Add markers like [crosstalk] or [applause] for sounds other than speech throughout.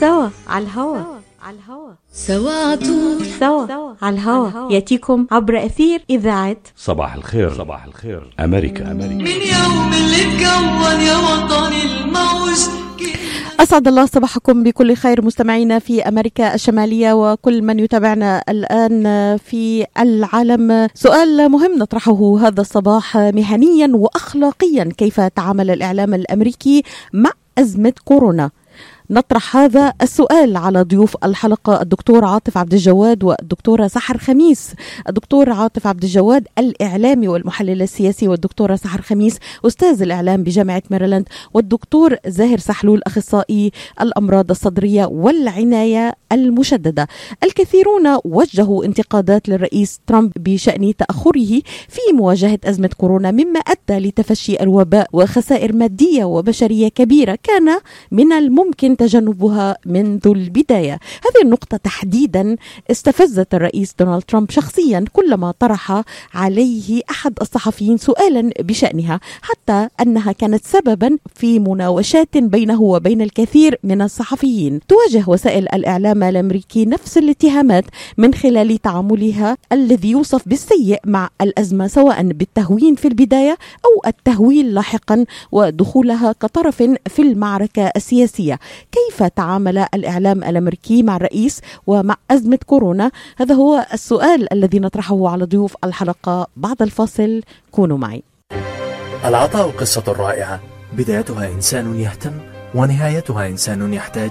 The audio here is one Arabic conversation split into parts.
سوا على الهوا. على الهوا. سوا عطول سوا على الهوا. يأتيكم عبر أثير إذاعة صباح الخير. صباح الخير. أمريكا. أمريكا. من يوم اللي اتكون يا وطني الموج. أسعد الله صباحكم بكل خير مستمعينا في أمريكا الشمالية وكل من يتابعنا الآن في العالم. سؤال مهم نطرحه هذا الصباح مهنيا وأخلاقيا كيف تعامل الإعلام الأمريكي مع أزمة كورونا؟ نطرح هذا السؤال على ضيوف الحلقة الدكتور عاطف عبد الجواد والدكتورة سحر خميس. الدكتور عاطف عبد الجواد الإعلامي والمحلل السياسي والدكتورة سحر خميس أستاذ الإعلام بجامعة ميرلاند والدكتور زاهر سحلول أخصائي الأمراض الصدرية والعناية المشددة. الكثيرون وجهوا انتقادات للرئيس ترامب بشأن تأخره في مواجهة أزمة كورونا مما أدى لتفشي الوباء وخسائر مادية وبشرية كبيرة كان من الممكن تجنبها منذ البداية. هذه النقطة تحديدا استفزت الرئيس دونالد ترامب شخصيا كلما طرح عليه أحد الصحفيين سؤالا بشأنها حتى أنها كانت سببا في مناوشات بينه وبين الكثير من الصحفيين. تواجه وسائل الإعلام الأمريكي نفس الاتهامات من خلال تعاملها الذي يوصف بالسيء مع الأزمة سواء بالتهوين في البداية أو التهويل لاحقا ودخولها كطرف في المعركة السياسية. كيف تعامل الإعلام الأمريكي مع الرئيس ومع أزمة كورونا؟ هذا هو السؤال الذي نطرحه على ضيوف الحلقة. بعد الفاصل كونوا معي. العطاء قصة رائعة. بدايتها إنسان يهتم ونهايتها إنسان يحتاج.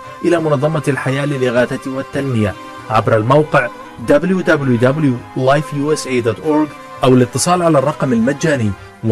إلى منظمة الحياة للإغاثة والتنمية عبر الموقع www.lifeusa.org أو الاتصال على الرقم المجاني 1-800-827-3543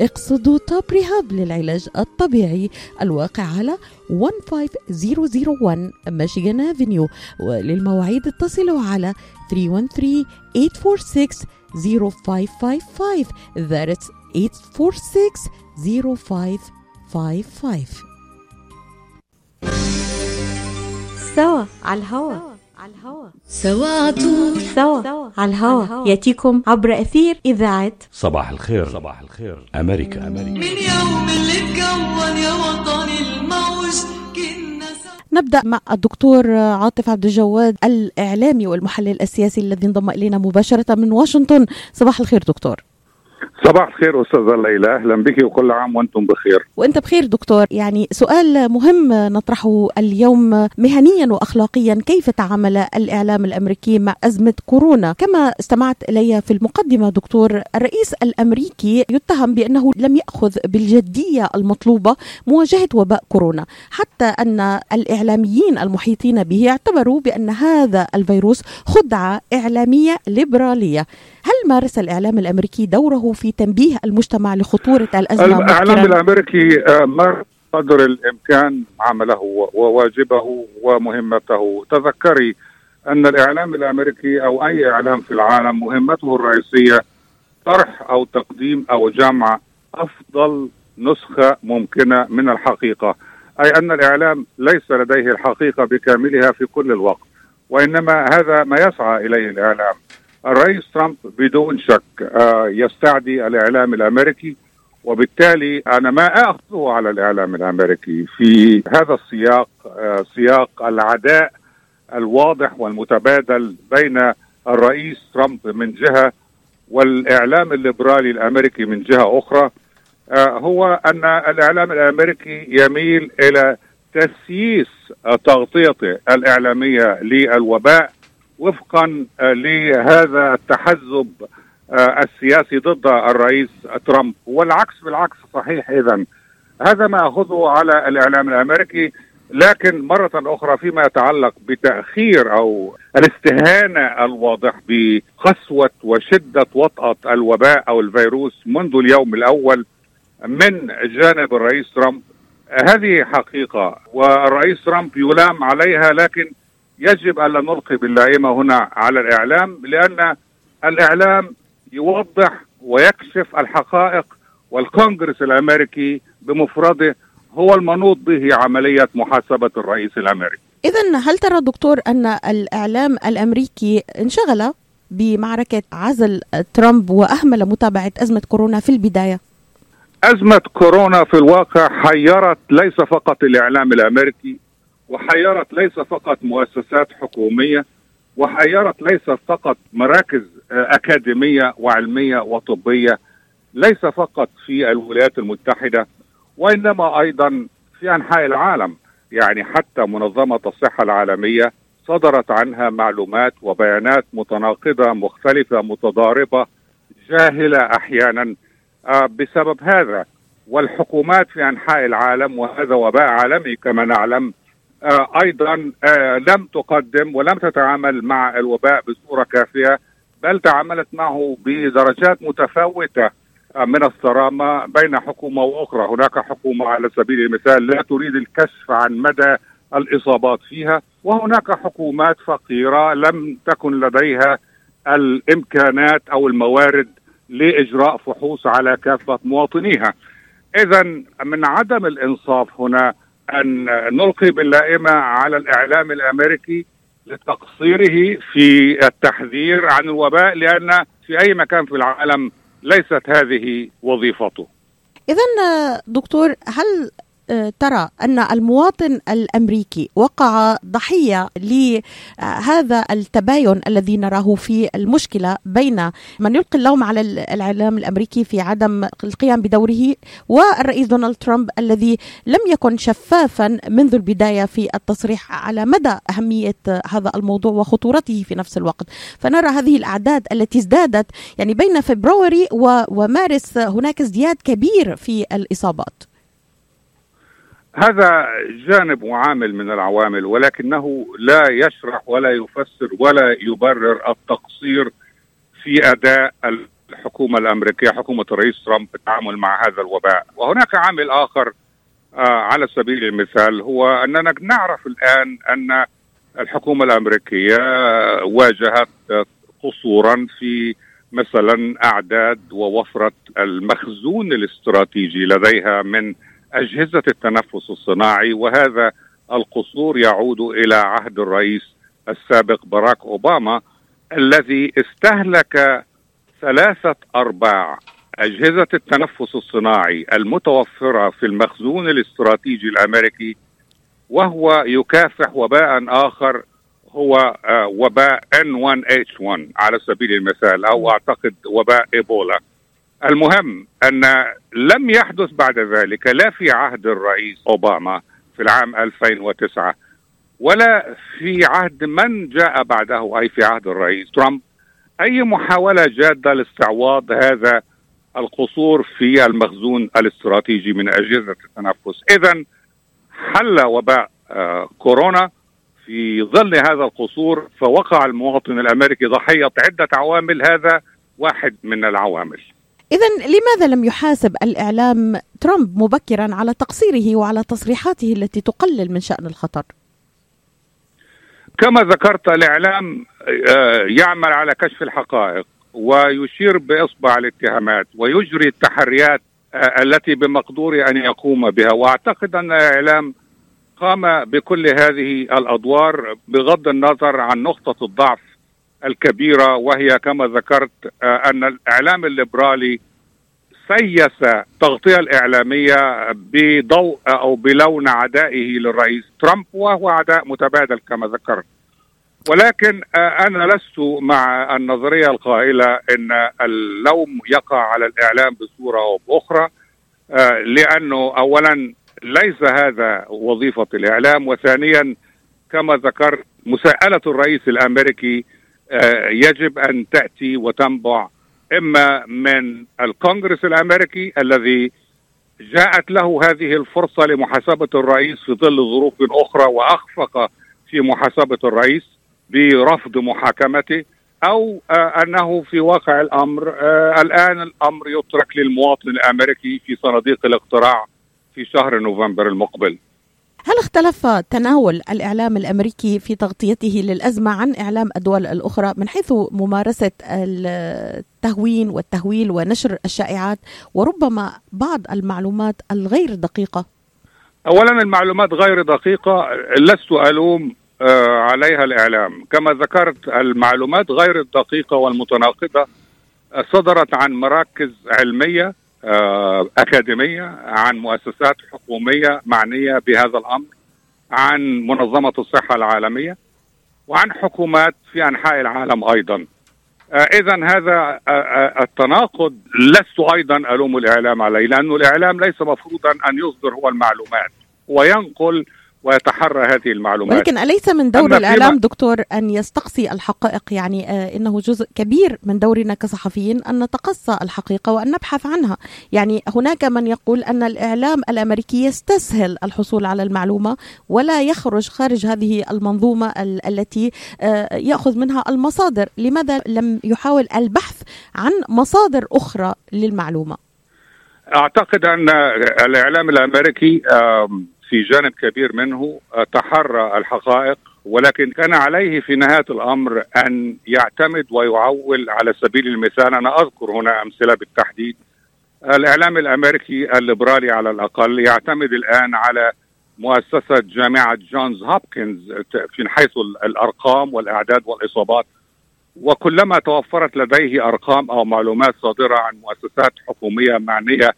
اقصدوا توب ريهاب للعلاج الطبيعي الواقع على 15001 ميشيغان افنيو وللمواعيد اتصلوا على 313 846 0555 that's 846 0555 سوا على الهوا. على الهوا. سوا عطول سوا. على الهوا. يأتيكم عبر أثير إذاعة صباح الخير. صباح الخير. أمريكا. أمريكا. من يوم اللي اتكون يا وطني الموج كنا سوا. نبدأ مع الدكتور عاطف عبد الجواد الإعلامي والمحلل السياسي الذي انضم إلينا مباشرة من واشنطن. صباح الخير دكتور. صباح الخير استاذه ليلى أهلا بك وكل عام وأنتم بخير. وأنت بخير دكتور. يعني سؤال مهم نطرحه اليوم مهنيا واخلاقيا. كيف تعامل الإعلام الأمريكي مع أزمة كورونا؟ كما استمعت إلي في المقدمة دكتور الرئيس الأمريكي يتهم بأنه لم يأخذ بالجدية المطلوبة مواجهة وباء كورونا حتى أن الإعلاميين المحيطين به اعتبروا بأن هذا الفيروس خدعة إعلامية ليبرالية. هل مارس الإعلام الأمريكي دوره في تنبيه المجتمع لخطورة الأزمة الإعلام مبكراً؟ الأمريكي آه، مر قدر الإمكان عمله وواجبه ومهمته تذكري أن الإعلام الأمريكي أو أي إعلام في العالم مهمته الرئيسية طرح أو تقديم أو جمع أفضل نسخة ممكنة من الحقيقة أي أن الإعلام ليس لديه الحقيقة بكاملها في كل الوقت وإنما هذا ما يسعى إليه الإعلام الرئيس ترامب بدون شك آه، يستعدي الإعلام الأمريكي وبالتالي أنا ما اخذه على الإعلام الأمريكي. في هذا السياق آه، سياق العداء الواضح والمتبادل بين الرئيس ترامب من جهة والإعلام الليبرالي الأمريكي من جهة أخرى آه، هو أن الإعلام الأمريكي يميل إلى تسييس تغطيته الإعلامية للوباء وفقا آه، لهذا التحزب آه، السياسي ضد الرئيس ترامب. والعكس بالعكس صحيح اذا. هذا ما أخذه على الإعلام الأمريكي. لكن مرة أخرى فيما يتعلق بتأخير أو الاستهانة الواضح بقسوة وشدة وطأة الوباء أو الفيروس منذ اليوم الأول من جانب الرئيس ترامب هذه حقيقة. والرئيس ترامب يلام عليها لكن يجب ألا نلقي باللائمة هنا على الإعلام لأن الإعلام يوضح ويكشف الحقائق والكونغرس الأمريكي بمفرده هو المنوط به عملية محاسبة الرئيس الأمريكي إذا هل ترى دكتور أن الإعلام الأمريكي انشغل بمعركة عزل ترامب وأهمل متابعة أزمة كورونا في البداية؟ أزمة كورونا في الواقع حيرت ليس فقط الإعلام الأمريكي وحيرت ليس فقط مؤسسات حكومية وحيرت ليس فقط مراكز أكاديمية وعلمية وطبية ليس فقط في الولايات المتحدة وإنما أيضا في أنحاء العالم. يعني حتى منظمة الصحة العالمية صدرت عنها معلومات وبيانات متناقضة مختلفة متضاربة جاهلة أحيانا آه، بسبب هذا. والحكومات في أنحاء العالم وهذا وباء عالمي كما نعلم آه، أيضا آه، لم تقدم ولم تتعامل مع الوباء بصورة كافية بل تعاملت معه بدرجات متفاوتة من الصرامة بين حكومة وأخرى، هناك حكومة على سبيل المثال لا تريد الكشف عن مدى الإصابات فيها، وهناك حكومات فقيرة لم تكن لديها الإمكانات أو الموارد لإجراء فحوص على كافة مواطنيها. اذا من عدم الإنصاف هنا أن نلقي باللائمة على الإعلام الأمريكي لتقصيره في التحذير عن الوباء لأن في أي مكان في العالم ليست هذه وظيفته. اذا دكتور هل ترى أن المواطن الأمريكي وقع ضحية لهذا التباين الذي نراه في المشكلة بين من يلقي اللوم على الإعلام الأمريكي في عدم القيام بدوره والرئيس دونالد ترامب الذي لم يكن شفافا منذ البداية في التصريح على مدى أهمية هذا الموضوع وخطورته في نفس الوقت. فنرى هذه الأعداد التي ازدادت يعني بين فبراير ومارس هناك ازدياد كبير في الإصابات. هذا جانب وعامل من العوامل ولكنه لا يشرح ولا يفسر ولا يبرر التقصير في أداء الحكومة الأمريكية حكومة الرئيس ترامب في التعامل مع هذا الوباء. وهناك عامل آخر آه على سبيل المثال هو أننا نعرف الآن أن الحكومة الأمريكية واجهت قصورا في مثلا أعداد ووفرة المخزون الاستراتيجي لديها من أجهزة التنفس الصناعي وهذا القصور يعود إلى عهد الرئيس السابق باراك أوباما الذي استهلك ثلاثة أرباع أجهزة التنفس الصناعي المتوفرة في المخزون الاستراتيجي الأمريكي وهو يكافح وباء آخر هو وباء N1H1 على سبيل المثال أو أعتقد وباء إيبولا. المهم أن لم يحدث بعد ذلك لا في عهد الرئيس أوباما في العام 2009 ولا في عهد من جاء بعده أي في عهد الرئيس ترامب أي محاولة جادة لاستعواض هذا القصور في المخزون الاستراتيجي من أجهزة التنفس، اذا حل وباء آه كورونا في ظل هذا القصور فوقع المواطن الأمريكي ضحية عدة عوامل هذا واحد من العوامل. إذا لماذا لم يحاسب الإعلام ترامب مبكرا على تقصيره وعلى تصريحاته التي تقلل من شأن الخطر؟ كما ذكرت الإعلام يعمل على كشف الحقائق ويشير بإصبع الاتهامات ويجري التحريات التي بمقدوره أن يقوم بها وأعتقد أن الإعلام قام بكل هذه الأدوار بغض النظر عن نقطة الضعف الكبيرة وهي كما ذكرت أن الإعلام الليبرالي سيس التغطية الإعلامية بضوء أو بلون عدائه للرئيس ترامب وهو عداء متبادل كما ذكرت. ولكن آه، أنا لست مع النظرية القائلة أن اللوم يقع على الإعلام بصورة أو بأخرى آه، لأنه أولا ليس هذا وظيفة الإعلام وثانيا كما ذكرت مساءلة الرئيس الأمريكي آه، يجب أن تأتي وتنبع إما من الكونغرس الأمريكي الذي جاءت له هذه الفرصة لمحاسبة الرئيس في ظل ظروف أخرى وأخفق في محاسبة الرئيس برفض محاكمته أو آه أنه في واقع الأمر آه الآن الأمر يترك للمواطن الأمريكي في صناديق الاقتراع في شهر نوفمبر المقبل. هل اختلف تناول الإعلام الأمريكي في تغطيته للأزمة عن إعلام الدول الأخرى من حيث ممارسة التهوين والتهويل ونشر الشائعات وربما بعض المعلومات الغير دقيقة؟ اولا المعلومات غير دقيقة لست ألوم آه، عليها الإعلام كما ذكرت المعلومات غير الدقيقة والمتناقضة صدرت عن مراكز علمية آه، أكاديمية عن مؤسسات حكومية معنية بهذا الأمر عن منظمة الصحة العالمية وعن حكومات في أنحاء العالم أيضا. آه، اذا هذا التناقض لست أيضا ألوم الإعلام عليه لأنه الإعلام ليس مفروضا أن يصدر هو المعلومات وينقل ويتحرى هذه المعلومات. ولكن أليس من دور الإعلام دكتور أن يستقصي الحقائق؟ يعني آه إنه جزء كبير من دورنا كصحفيين أن نتقصى الحقيقة وأن نبحث عنها. يعني هناك من يقول أن الإعلام الأمريكي يستسهل الحصول على المعلومة ولا يخرج خارج هذه المنظومة ال التي آه يأخذ منها المصادر. لماذا لم يحاول البحث عن مصادر أخرى للمعلومة؟ أعتقد أن الإعلام الأمريكي في جانب كبير منه آه، تحرى الحقائق ولكن كان عليه في نهاية الأمر أن يعتمد ويعول على سبيل المثال أنا أذكر هنا أمثلة بالتحديد الإعلام الأمريكي الليبرالي على الأقل يعتمد الآن على مؤسسة جامعة جونز هوبكنز في حيث الأرقام والأعداد والإصابات وكلما توفرت لديه أرقام أو معلومات صادرة عن مؤسسات حكومية معنية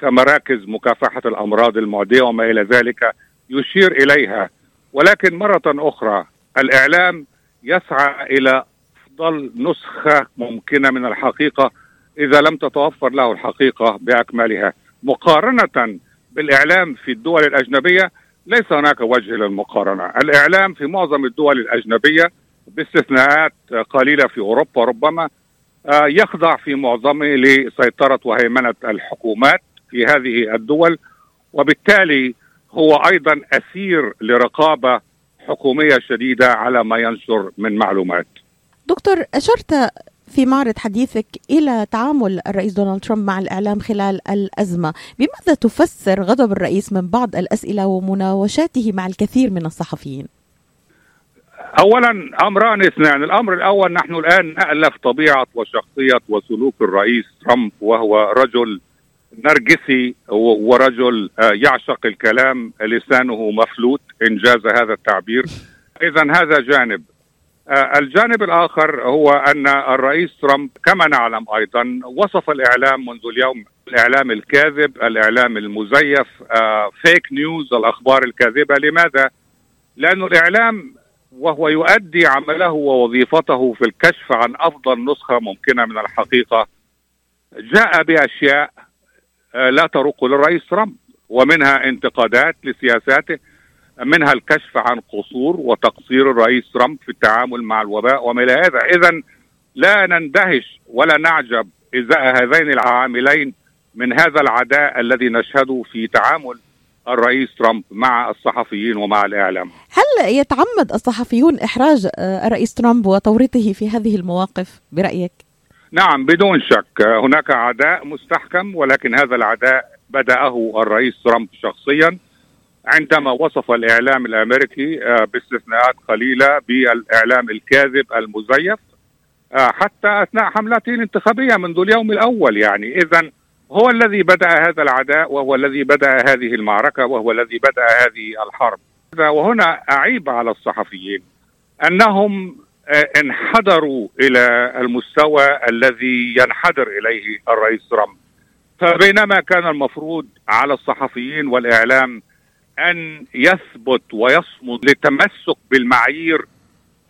كمراكز مكافحة الأمراض المعدية وما إلى ذلك يشير إليها. ولكن مرة أخرى الإعلام يسعى إلى افضل نسخة ممكنة من الحقيقة إذا لم تتوفر له الحقيقة بأكملها. مقارنة بالإعلام في الدول الأجنبية ليس هناك وجه للمقارنة، الإعلام في معظم الدول الأجنبية باستثناءات قليلة في أوروبا ربما آه، يخضع في معظمه لسيطرة وهيمنة الحكومات. في هذه الدول وبالتالي هو أيضا أسير لرقابة حكومية شديدة على ما ينشر من معلومات. دكتور أشرت في معرض حديثك إلى تعامل الرئيس دونالد ترامب مع الإعلام خلال الأزمة، بماذا تفسر غضب الرئيس من بعض الأسئلة ومناوشاته مع الكثير من الصحفيين؟ اولا أمران اثنان، الأمر الأول نحن الآن نألف طبيعة وشخصية وسلوك الرئيس ترامب وهو رجل نرجسي ورجل آه، يعشق الكلام لسانه مفلوت إنجاز هذا التعبير. اذا هذا جانب. آه، الجانب الآخر هو أن الرئيس ترامب كما نعلم أيضا وصف الإعلام منذ اليوم الإعلام الكاذب الإعلام المزيف فيك آه، نيوز الأخبار الكاذبة. لماذا؟ لأن الإعلام وهو يؤدي عمله ووظيفته في الكشف عن أفضل نسخة ممكنة من الحقيقة. جاء بأشياء لا تروق للرئيس ترامب ومنها انتقادات لسياساته منها الكشف عن قصور وتقصير الرئيس ترامب في التعامل مع الوباء وما إلى هذا اذا لا نندهش ولا نعجب إزاء هذين العاملين من هذا العداء الذي نشهده في تعامل الرئيس ترامب مع الصحفيين ومع الإعلام. هل يتعمد الصحفيون إحراج آه، الرئيس ترامب وتوريطه في هذه المواقف برأيك؟ نعم بدون شك هناك عداء مستحكم ولكن هذا العداء بدأه الرئيس ترامب شخصيا عندما وصف الإعلام الأمريكي آه، باستثناءات قليلة بالإعلام الكاذب المزيف آه، حتى أثناء حملته الانتخابية منذ اليوم الأول يعني. إذا هو الذي بدأ هذا العداء وهو الذي بدأ هذه المعركة وهو الذي بدأ هذه الحرب. وهنا أعيب على الصحفيين أنهم انحدروا إلى المستوى الذي ينحدر إليه الرئيس ترامب. فبينما كان المفروض على الصحفيين والإعلام أن يثبت ويصمد للتمسك بالمعايير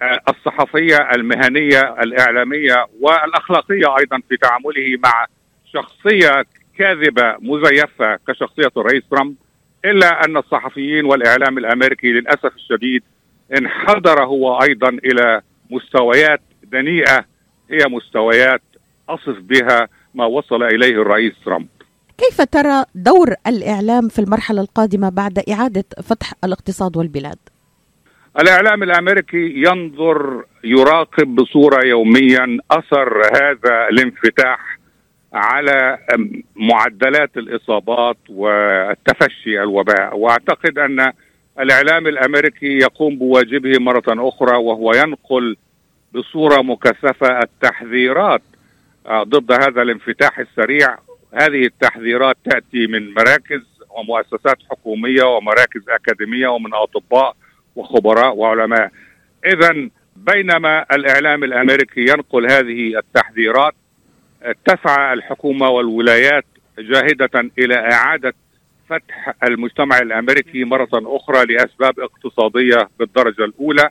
آه، الصحفية المهنية الإعلامية والأخلاقية أيضا في تعامله مع شخصية كاذبة مزيفة كشخصية الرئيس ترامب إلا أن الصحفيين والإعلام الأمريكي للأسف الشديد انحدر هو أيضا إلى مستويات دنيئة هي مستويات أصف بها ما وصل إليه الرئيس ترامب. كيف ترى دور الإعلام في المرحلة القادمة بعد إعادة فتح الاقتصاد والبلاد؟ الإعلام الأمريكي ينظر يراقب بصورة يوميا أثر هذا الانفتاح على معدلات الإصابات والتفشي الوباء وأعتقد أن الإعلام الأمريكي يقوم بواجبه مرة أخرى وهو ينقل بصورة مكثفة التحذيرات. آه، ضد هذا الانفتاح السريع هذه التحذيرات تأتي من مراكز ومؤسسات حكومية ومراكز أكاديمية ومن أطباء وخبراء وعلماء. اذا بينما الإعلام الأمريكي ينقل هذه التحذيرات تسعى الحكومة والولايات جاهدة إلى إعادة فتح المجتمع الأمريكي مرة أخرى لأسباب اقتصادية بالدرجة الأولى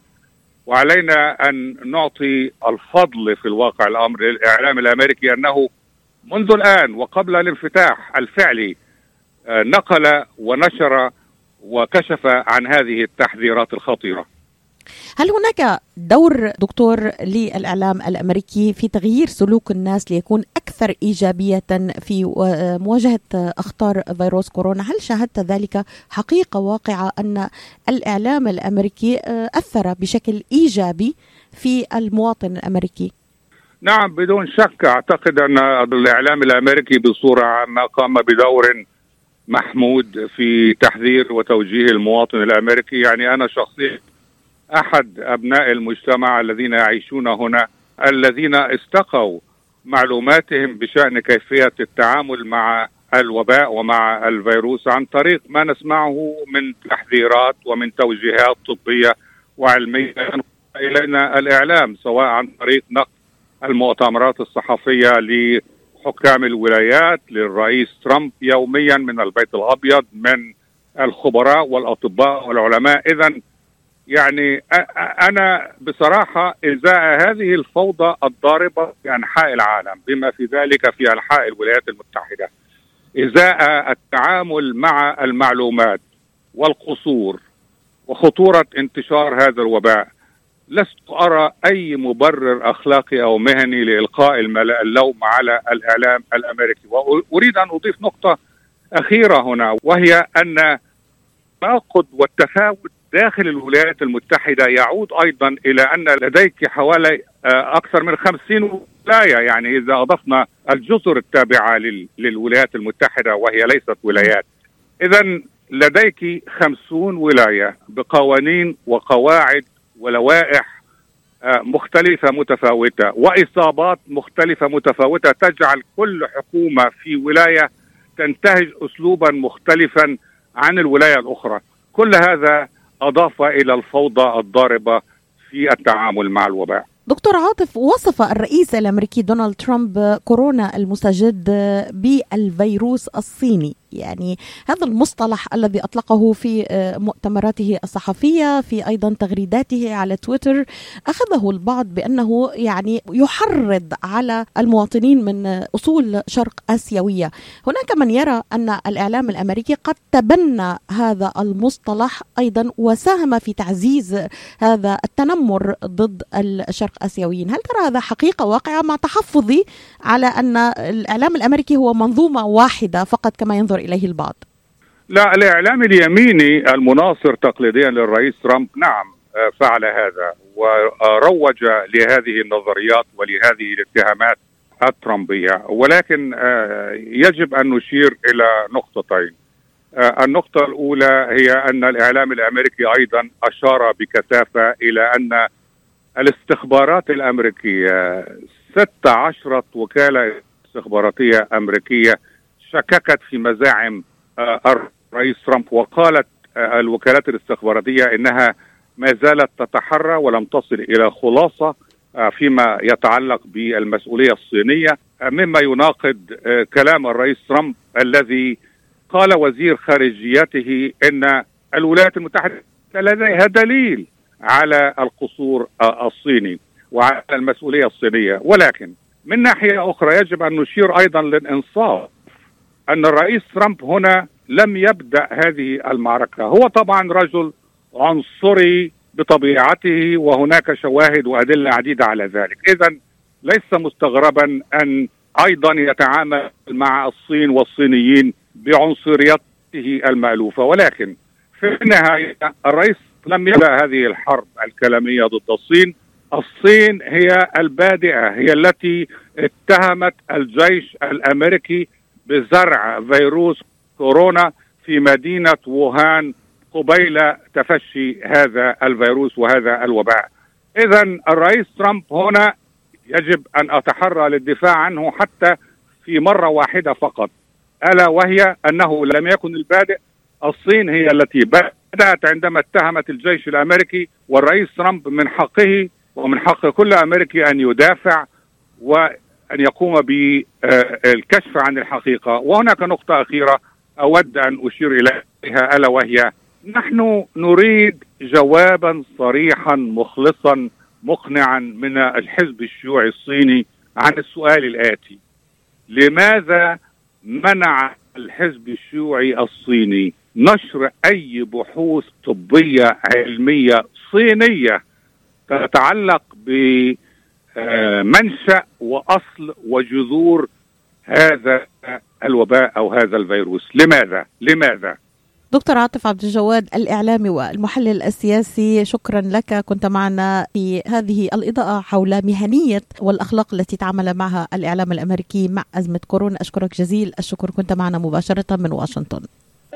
وعلينا أن نعطي الفضل في الواقع الأمر للإعلام الأمريكي أنه منذ الآن وقبل الانفتاح الفعلي آه، نقل ونشر وكشف عن هذه التحذيرات الخطيرة. هل هناك دور دكتور للإعلام الأمريكي في تغيير سلوك الناس ليكون أكثر إيجابية في مواجهة أخطار فيروس كورونا؟ هل شاهدت ذلك حقيقة واقعة أن الإعلام الأمريكي أثر بشكل إيجابي في المواطن الأمريكي؟ نعم بدون شك أعتقد أن الإعلام الأمريكي بصورة عامة قام بدور محمود في تحذير وتوجيه المواطن الأمريكي يعني أنا شخصيا أحد أبناء المجتمع الذين يعيشون هنا الذين استقوا معلوماتهم بشأن كيفية التعامل مع الوباء ومع الفيروس عن طريق ما نسمعه من تحذيرات ومن توجيهات طبية وعلمية. إلينا الإعلام سواء عن طريق نقل المؤتمرات الصحفية لحكام الولايات للرئيس ترامب يوميا من البيت الأبيض من الخبراء والأطباء والعلماء. اذا يعني أنا بصراحة إزاء هذه الفوضى الضاربة في أنحاء العالم بما في ذلك في أنحاء الولايات المتحدة. إزاء التعامل مع المعلومات والقصور وخطورة انتشار هذا الوباء. لست أرى أي مبرر أخلاقي أو مهني لإلقاء اللوم على الإعلام الأمريكي. وأريد أن أضيف نقطة أخيرة هنا وهي أن التناقض والتفاوت داخل الولايات المتحدة يعود أيضا إلى أن لديك حوالي آه، أكثر من خمسين ولاية. يعني إذا أضفنا الجزر التابعة للولايات المتحدة وهي ليست ولايات. إذا لديك خمسون ولاية بقوانين وقواعد ولوائح آه، مختلفة متفاوتة وإصابات مختلفة متفاوتة تجعل كل حكومة في ولاية تنتهج أسلوبا مختلفا عن الولاية الأخرى. كل هذا أضاف إلى الفوضى الضاربة في التعامل مع الوباء. دكتور عاطف وصف الرئيس الأمريكي دونالد ترامب كورونا المستجد بالفيروس الصيني يعني هذا المصطلح الذي أطلقه في آه، مؤتمراته الصحفية في أيضا تغريداته على تويتر. أخذه البعض بأنه يعني يحرض على المواطنين من أصول شرق آسيوية. هناك من يرى أن الإعلام الأمريكي قد تبنى هذا المصطلح أيضا وساهم في تعزيز هذا التنمر ضد الشرق آسيويين. هل ترى هذا حقيقة واقعة مع تحفظي على أن الإعلام الأمريكي هو منظومة واحدة فقط كما ينظر إليه البعض. لا الإعلام اليميني المناصر تقليديا للرئيس ترامب نعم آه، فعل هذا وروج لهذه النظريات ولهذه الاتهامات الترامبية. ولكن آه، يجب أن نشير إلى نقطتين. آه، النقطة الأولى هي أن الإعلام الأمريكي أيضا أشار بكثافة إلى أن الاستخبارات الأمريكية ست عشرة وكالة استخباراتية أمريكية شككت في مزاعم آه، الرئيس ترامب وقالت آه، الوكالات الاستخباراتية إنها ما زالت تتحرى ولم تصل إلى خلاصة آه، فيما يتعلق بالمسؤولية الصينية مما يناقض كلام الرئيس ترامب الذي قال وزير خارجيته إن الولايات المتحدة لديها دليل على القصور الصيني وعلى المسؤولية الصينية. ولكن من ناحية أخرى يجب أن نشير أيضا للإنصاف. أن الرئيس ترامب هنا لم يبدأ هذه المعركة. هو طبعا رجل عنصري بطبيعته وهناك شواهد وأدلة عديدة على ذلك. اذا ليس مستغربا أن أيضا يتعامل مع الصين والصينيين بعنصريته المألوفة. ولكن في النهاية الرئيس لم يبدأ هذه الحرب الكلامية ضد الصين. الصين هي البادئة هي التي اتهمت الجيش الأمريكي بزرع فيروس كورونا في مدينة ووهان قبيل تفشي هذا الفيروس وهذا الوباء. اذا الرئيس ترامب هنا يجب أن أتحرى للدفاع عنه حتى في مرة واحدة فقط ألا وهي أنه لم يكن البادئ الصين هي التي بدأت عندما اتهمت الجيش الأمريكي والرئيس ترامب من حقه ومن حق كل أمريكي أن يدافع وان يقوم بالكشف عن الحقيقة. وهناك نقطة أخيرة أود أن أشير إليها ألا وهي نحن نريد جوابا صريحا مخلصا مقنعا من الحزب الشيوعي الصيني عن السؤال الآتي لماذا منع الحزب الشيوعي الصيني نشر أي بحوث طبية علمية صينية تتعلق بمنشا وأصل وجذور هذا الوباء أو هذا الفيروس. لماذا؟ لماذا؟ دكتور عاطف عبد الجواد الإعلامي والمحلل السياسي شكرا لك. كنت معنا في هذه الإضاءة حول مهنية والأخلاق التي تعامل معها الإعلام الأمريكي مع أزمة كورونا. أشكرك جزيل الشكر. كنت معنا مباشرة من واشنطن.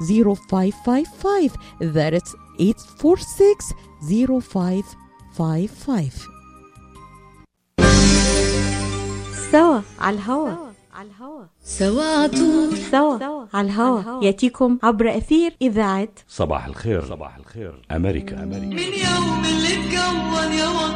0555 that's 846 0555 سوا على الهوا على الهوا. سوا عطول سوا على الهوا. يأتيكم عبر أثير إذاعة صباح الخير. صباح الخير. أمريكا. أمريكا من يوم اللي اتكون يا وطني الموج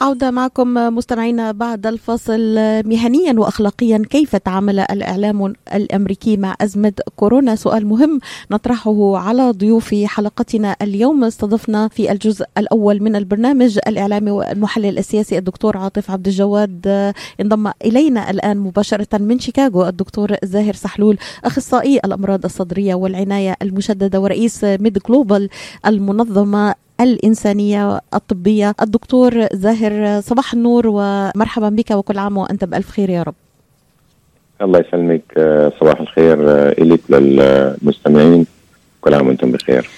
عودة معكم مستمعينا بعد الفاصل مهنيا واخلاقيا. كيف تعامل الإعلام الأمريكي مع أزمة كورونا؟ سؤال مهم نطرحه على ضيوف حلقتنا اليوم. استضفنا في الجزء الأول من البرنامج الاعلامي والمحلل السياسي الدكتور عاطف عبد الجواد. انضم إلينا الآن مباشرة من شيكاغو الدكتور زاهر سحلول أخصائي الأمراض الصدرية والعناية المشددة ورئيس MedGlobal المنظمة الإنسانية الطبية. الدكتور زاهر صباح النور ومرحبا بك وكل عام وأنت بألف خير يا رب. الله يسلمك آه، صباح الخير آه، إليك للمستمعين. كل عام وأنتم بخير.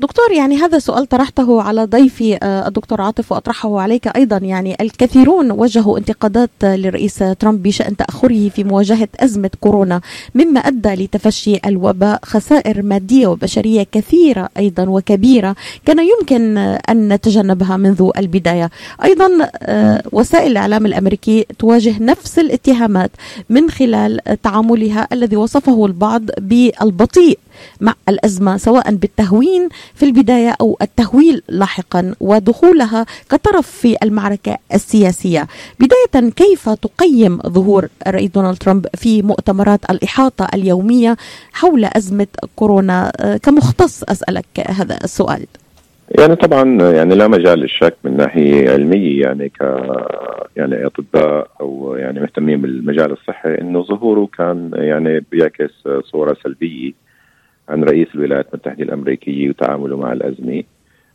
دكتور يعني هذا سؤال طرحته على ضيفي آه، الدكتور عاطف وأطرحه عليك أيضا. يعني الكثيرون وجهوا انتقادات للرئيس ترامب بشأن تأخره في مواجهة أزمة كورونا مما أدى لتفشي الوباء. خسائر مادية وبشرية كثيرة أيضا وكبيرة كان يمكن أن نتجنبها منذ البداية. أيضا آه، وسائل الإعلام الأمريكي تواجه نفس الاتهامات من خلال تعاملها الذي وصفه البعض بالبطيء. مع الأزمة سواء بالتهوين في البداية أو التهويل لاحقا ودخولها كطرف في المعركة السياسية. بداية كيف تقيم ظهور الرئيس دونالد ترامب في مؤتمرات الإحاطة اليومية حول أزمة كورونا آه، كمختص أسألك هذا السؤال. يعني طبعا يعني لا مجال للشك من ناحية علمية يعني ك يعني أطباء أو يعني مهتمين بالمجال الصحي إنه ظهوره كان يعني بيعكس صورة سلبية عن رئيس الولايات المتحدة الأمريكية وتعامله مع الأزمة.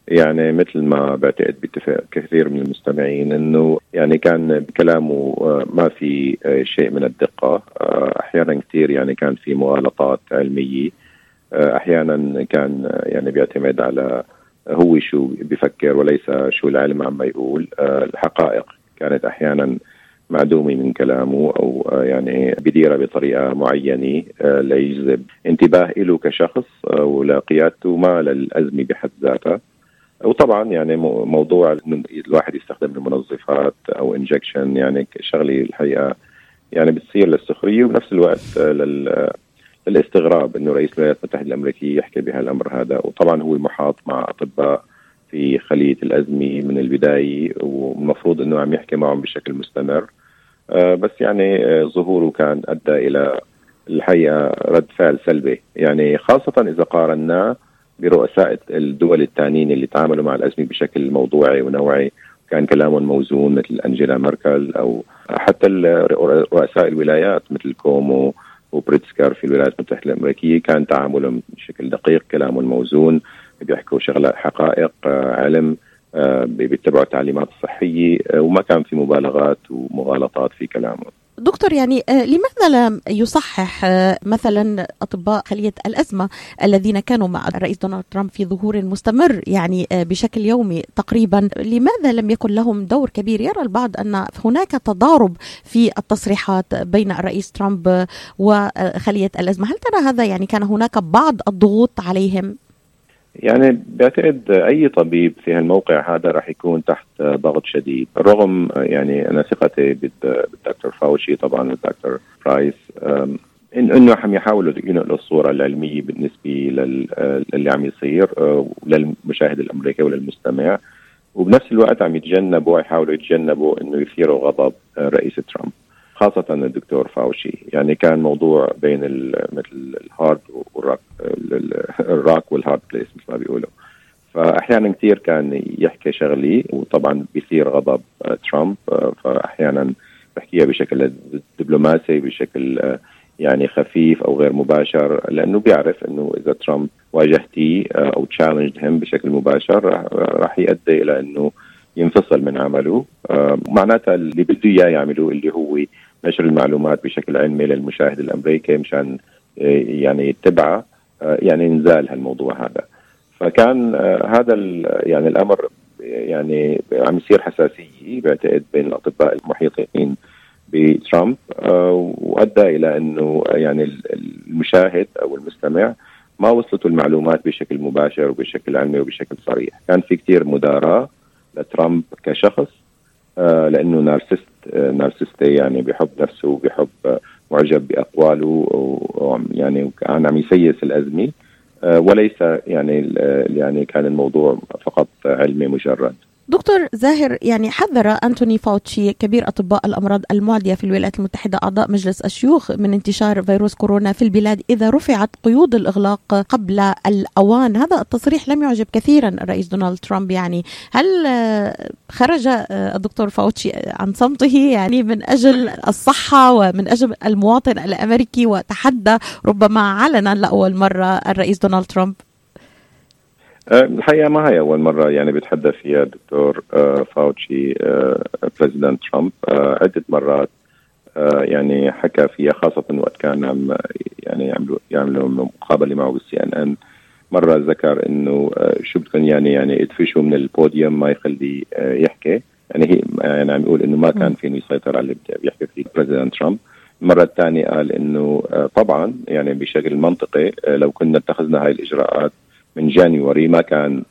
يعني مثل ما بعتقد باتفاق كثير من المستمعين إنه يعني كان بكلامه ما في شيء من الدقة. أحيانا كثير يعني كان في مغالطات علمية. أحيانا كان يعني بيعتمد على هو شو بفكر وليس شو العلم عم يقول الحقائق كانت أحيانا معدومة من كلامه أو آه، يعني بديرها بطريقة معينة آه، ليجذب انتباه له كشخص آه، ولقيادته ما للأزمة بحد ذاتها. وطبعا يعني موضوع الواحد يستخدم المنظفات أو انجكشن يعني شغلة الحقيقة يعني بتصير للسخرية وبنفس الوقت لل للاستغراب إنه رئيس الولايات المتحدة الأمريكية يحكي بهالامر هذا. وطبعا هو محاط مع أطباء في خلية الأزمة من البداية والمفروض إنه عم يحكي معهم بشكل مستمر. بس يعني آه، ظهوره كان أدى إلى الحقيقة رد فعل سلبي. يعني خاصة إذا قارناه برؤساء الدول الثانيين اللي تعاملوا مع الأزمة بشكل موضوعي ونوعي. كان كلامهم موزون مثل أنجيلا ميركل أو حتى رؤساء الولايات مثل كومو وبريتسكر في الولايات المتحدة الأمريكية. كان تعاملهم بشكل دقيق كلامهم موزون بيحكوا شغلات حقائق آه، علم. آه، بيتبعوا التعليمات الصحية آه، وما كان في مبالغات ومغالطات في كلامه. دكتور يعني آه، لماذا لم يصحح مثلا أطباء خلية الأزمة الذين كانوا مع الرئيس دونالد ترامب في ظهور مستمر يعني بشكل يومي تقريبا؟ لماذا لم يكن لهم دور كبير؟ يرى البعض أن هناك تضارب في التصريحات بين الرئيس ترامب وخليه الأزمة. هل ترى هذا يعني كان هناك بعض الضغوط عليهم؟ يعني بعتقد أي طبيب في هالموقع هذا راح يكون تحت ضغط شديد. رغم يعني أنا ثقتي بالدكتور فاوشي طبعا والدكتور برايس إنه عم يحاولوا ينقلوا الصورة العلمية بالنسبة للي عم يصير للمشاهد الامريكي وللمستمع. وبنفس الوقت عم يتجنبوا يحاولوا يتجنبوا إنه يثيروا غضب رئيس ترامب. خاصة الدكتور فاوشي. يعني كان موضوع بين مثل الهارد والراك الراك والهارد بليس مثل ما بيقولوا. فأحيانا كثير كان يحكي شغلي وطبعا بيثير غضب آه، ترامب آه، فأحيانا بحكيها بشكل دبلوماسي بشكل آه، يعني خفيف أو غير مباشر لأنه بيعرف إنه إذا ترامب واجهتيه أو تشالنج هم بشكل مباشر راح يؤدي إلى إنه ينفصل من عمله. معناتها اللي بده إياه يعمله اللي هو نشر المعلومات بشكل علمي للمشاهد الأمريكي مشان آه، يعني يتبعه آه، يعني إنزال هالموضوع هذا. فكان آه، هذا يعني الأمر يعني عم يصير حساسية بعتقد بين الأطباء المحيطين بترامب وأدى إلى إنه يعني المشاهد أو المستمع ما وصلته المعلومات بشكل مباشر وبشكل علمي وبشكل صريح. كان في كثير مداراة لترامب كشخص لأنه نارسست نارسستي يعني بحب نفسه وبحب معجب بأقواله يعني كان عم يسيس الأزمة. آه، وليس يعني يعني كان الموضوع فقط علمي مجرد. دكتور زاهر يعني حذر أنتوني فاوتشي كبير أطباء الأمراض المعدية في الولايات المتحدة أعضاء مجلس الشيوخ من انتشار فيروس كورونا في البلاد إذا رفعت قيود الإغلاق قبل الأوان. هذا التصريح لم يعجب كثيرا الرئيس دونالد ترامب. يعني هل خرج الدكتور فاوتشي عن صمته؟ يعني من أجل الصحة ومن أجل المواطن الأمريكي وتحدى ربما علنا لأول مرة الرئيس دونالد ترامب. الحقيقة ما هي أول مرة يعني بيتحدث فيها الدكتور أه، فاوتشي أه، President ترامب. عدة مرات يعني حكى فيها خاصة وقت كان عم يعني يعملوا يعملوا مقابلة معه بال CNN مرة ذكر إنه شو بدكم يعني يعني ادفشوا من البوديوم ما يخلي يحكي. يعني هي يعني عم يقول إنه ما كان فينه يسيطر على اللي بيحكي فيه President ترامب. المرة الثانية قال إنه طبعا يعني بشكل منطقي لو كنا اتخذنا هاي الإجراءات من January ما كان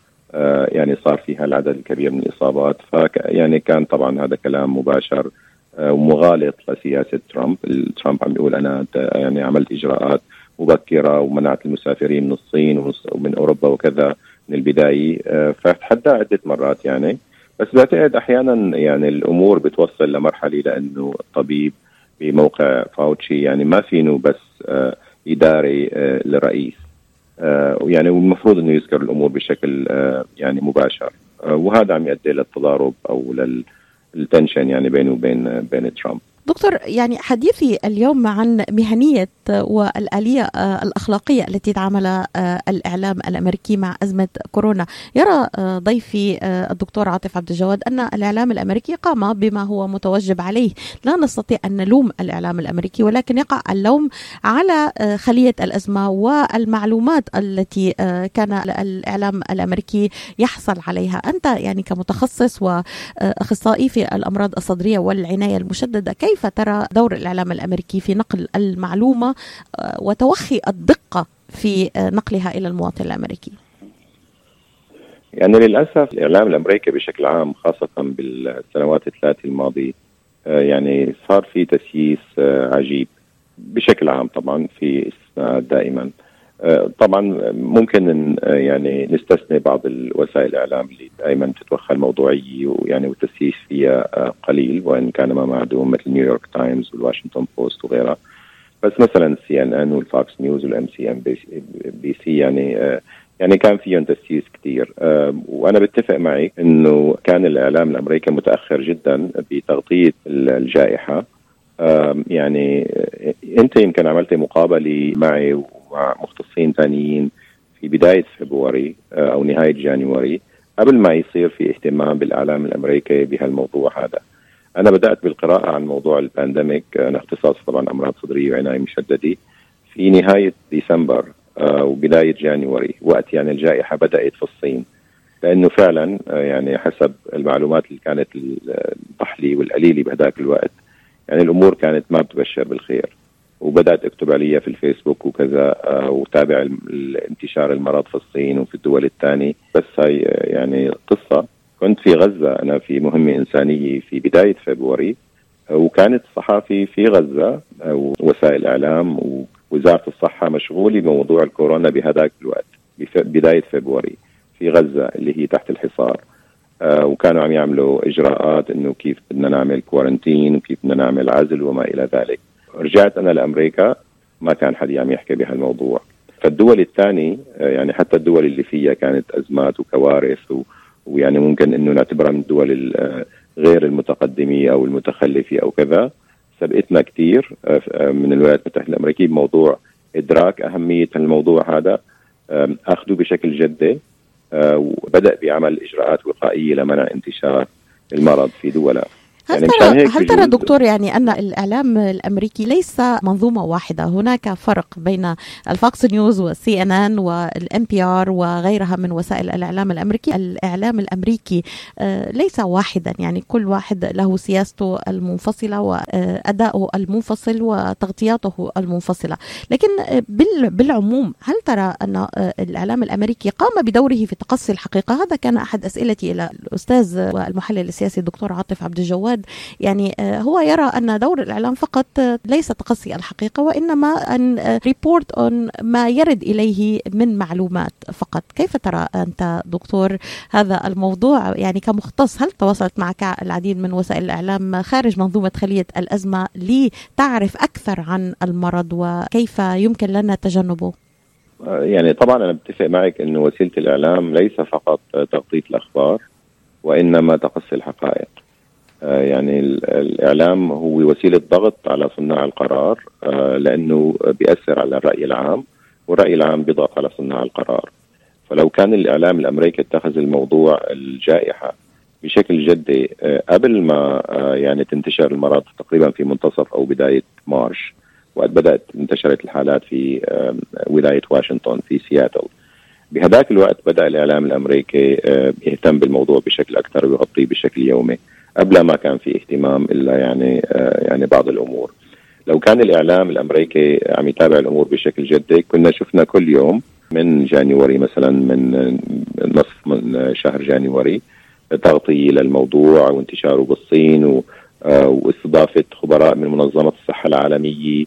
يعني صار فيها العدد الكبير من الإصابات. ف يعني كان طبعا هذا كلام مباشر ومغالط لسياسة ترامب، ترامب عم يقول أنا يعني عملت إجراءات مبكرة ومنعت المسافرين من الصين ومن أوروبا وكذا من البداية. آه، فتحدى عدة مرات يعني. بس بعتقد أحيانا يعني الأمور بتوصل لمرحلة لأنه الطبيب بموقع فاوتشي. يعني ما فينه بس آه، إداري آه، لرئيس. يعني والمفروض إنه يذكر الأمور بشكل يعني مباشر. وهذا عم يؤدي للتضارب أو للتنشن يعني بينه وبين بين ترامب. دكتور يعني حديثي اليوم عن مهنية والآلية الأخلاقية التي تعامل الإعلام الأمريكي مع أزمة كورونا. يرى ضيفي الدكتور عاطف عبد الجواد أن الإعلام الأمريكي قام بما هو متوجب عليه. لا نستطيع أن نلوم الإعلام الأمريكي ولكن يقع اللوم على خلية الأزمة والمعلومات التي كان الإعلام الأمريكي يحصل عليها. أنت يعني كمتخصص وأخصائي في الأمراض الصدرية والعناية المشددة كيف كيف ترى دور الإعلام الأمريكي في نقل المعلومة آه، وتوخي الدقة في آه، نقلها إلى المواطن الأمريكي؟ يعني للأسف الإعلام الأمريكي بشكل عام خاصة بالسنوات الثلاث الماضية آه، يعني صار في تسييس عجيب بشكل عام طبعا في استثناءات دائما. طبعا ممكن يعني نستثني بعض الوسائل الإعلام اللي دائما تتوخى الموضوعية ويعني والتسييس فيها قليل وإن كان ما معدوم مثل New York Times وال Washington Post وغيرها. بس مثلا ال CNN وال Fox News وال MC MBC يعني يعني كان فيهم تسييس كثير وأنا بتفق معك إنه كان الإعلام الأمريكي متأخر جدا بتغطية الجائحة. يعني أنت يمكن عملتي مقابلة معي ومع مختصين ثانيين في بداية فبراير آه، أو نهاية January قبل ما يصير في اهتمام بالاعلام الامريكي بهالموضوع هذا. أنا بدأت بالقراءة عن موضوع ال pandemic أنا اختصاصي طبعا أمراض صدرية وعناية مشددة في نهاية ديسمبر آه، وبداية January وقت يعني الجائحة بدأت في الصين. لأنه فعلا آه، يعني حسب المعلومات اللي كانت الضحلي والقليلة بهذاك الوقت يعني الأمور كانت ما بتبشر بالخير وبدأت أكتب عليها في الفيسبوك وكذا آه، وتابع انتشار المرض في الصين وفي الدول الثانية. بس هاي آه، يعني قصة. كنت في غزة أنا في مهمة إنسانية في بداية فبراير. آه، وكانت الصحافي في غزة ووسائل الاعلام ووزارة الصحة مشغولة بموضوع الكورونا بهذاك الوقت بداية فبراير في غزة اللي هي تحت الحصار. وكانوا عم يعملوا إجراءات إنه كيف بدنا نعمل كورنتين وكيف بدنا نعمل عزل وما إلى ذلك. رجعت أنا لأمريكا ما كان حد عم يحكي بهالموضوع. فالدول الثانية آه، يعني حتى الدول اللي فيها كانت أزمات وكوارث و ويعني ممكن إنه نعتبرها من الدول آه، غير المتقدمة أو المتخلفة أو كذا سبقتنا كثير آه، من الولايات المتحدة الأمريكية بموضوع إدراك أهمية الموضوع هذا. اخذه بشكل جدي وبدأ بعمل إجراءات وقائية لمنع انتشار المرض في دولها. هل يعني ترى هل ترى دكتور يعني أن الإعلام الأمريكي ليس منظومة واحدة؟ هناك فرق بين ال Fox News وال CNN وال NPR وغيرها من وسائل الإعلام الامريكي الإعلام الأمريكي آه، ليس واحدا. يعني كل واحد له سياسته المنفصلة وأداؤه المنفصل وتغطياته المنفصلة. لكن بالعموم هل ترى أن آه، الإعلام الأمريكي قام بدوره في تقصي الحقيقة؟ هذا كان أحد أسئلتي إلى الأستاذ والمحلل السياسي الدكتور عاطف عبد الجواد. الجواد يعني آه، هو يرى أن دور الإعلام فقط آه، ليس تقصي الحقيقة وإنما أن ريبورت آه، أون ما يرد إليه من معلومات فقط. كيف ترى أنت دكتور هذا الموضوع؟ يعني كمختص هل تواصلت معك العديد من وسائل الإعلام خارج منظومة خلية الأزمة لتعرف أكثر عن المرض؟ وكيف يمكن لنا تجنبه؟ يعني طبعا أنا بتفق معك انه وسيلة الإعلام ليس فقط تغطية الأخبار وإنما تقصي الحقائق. يعني الإعلام هو وسيلة ضغط على صناع القرار آه، لأنه بيأثر على الرأي العام والرأي العام بيضغط على صناع القرار. فلو كان الإعلام الأمريكي اتخذ الموضوع الجائحة بشكل جدي آه، قبل ما يعني تنتشر المرض تقريبا في منتصف أو بداية مارش وقت بدأت انتشرت الحالات في ولاية واشنطن في سياتل بهذاك الوقت بدأ الإعلام الأمريكي آه، يهتم بالموضوع بشكل أكثر ويغطيه بشكل يومي. قبل ما كان في اهتمام إلا يعني آه، يعني بعض الأمور. لو كان الإعلام الأمريكي عم يتابع الأمور بشكل جدي كنا شفنا كل يوم من جانيوري مثلا من نصف من شهر جانيوري تغطية للموضوع وانتشاره بالصين و واستضافة خبراء من منظمة الصحة العالمية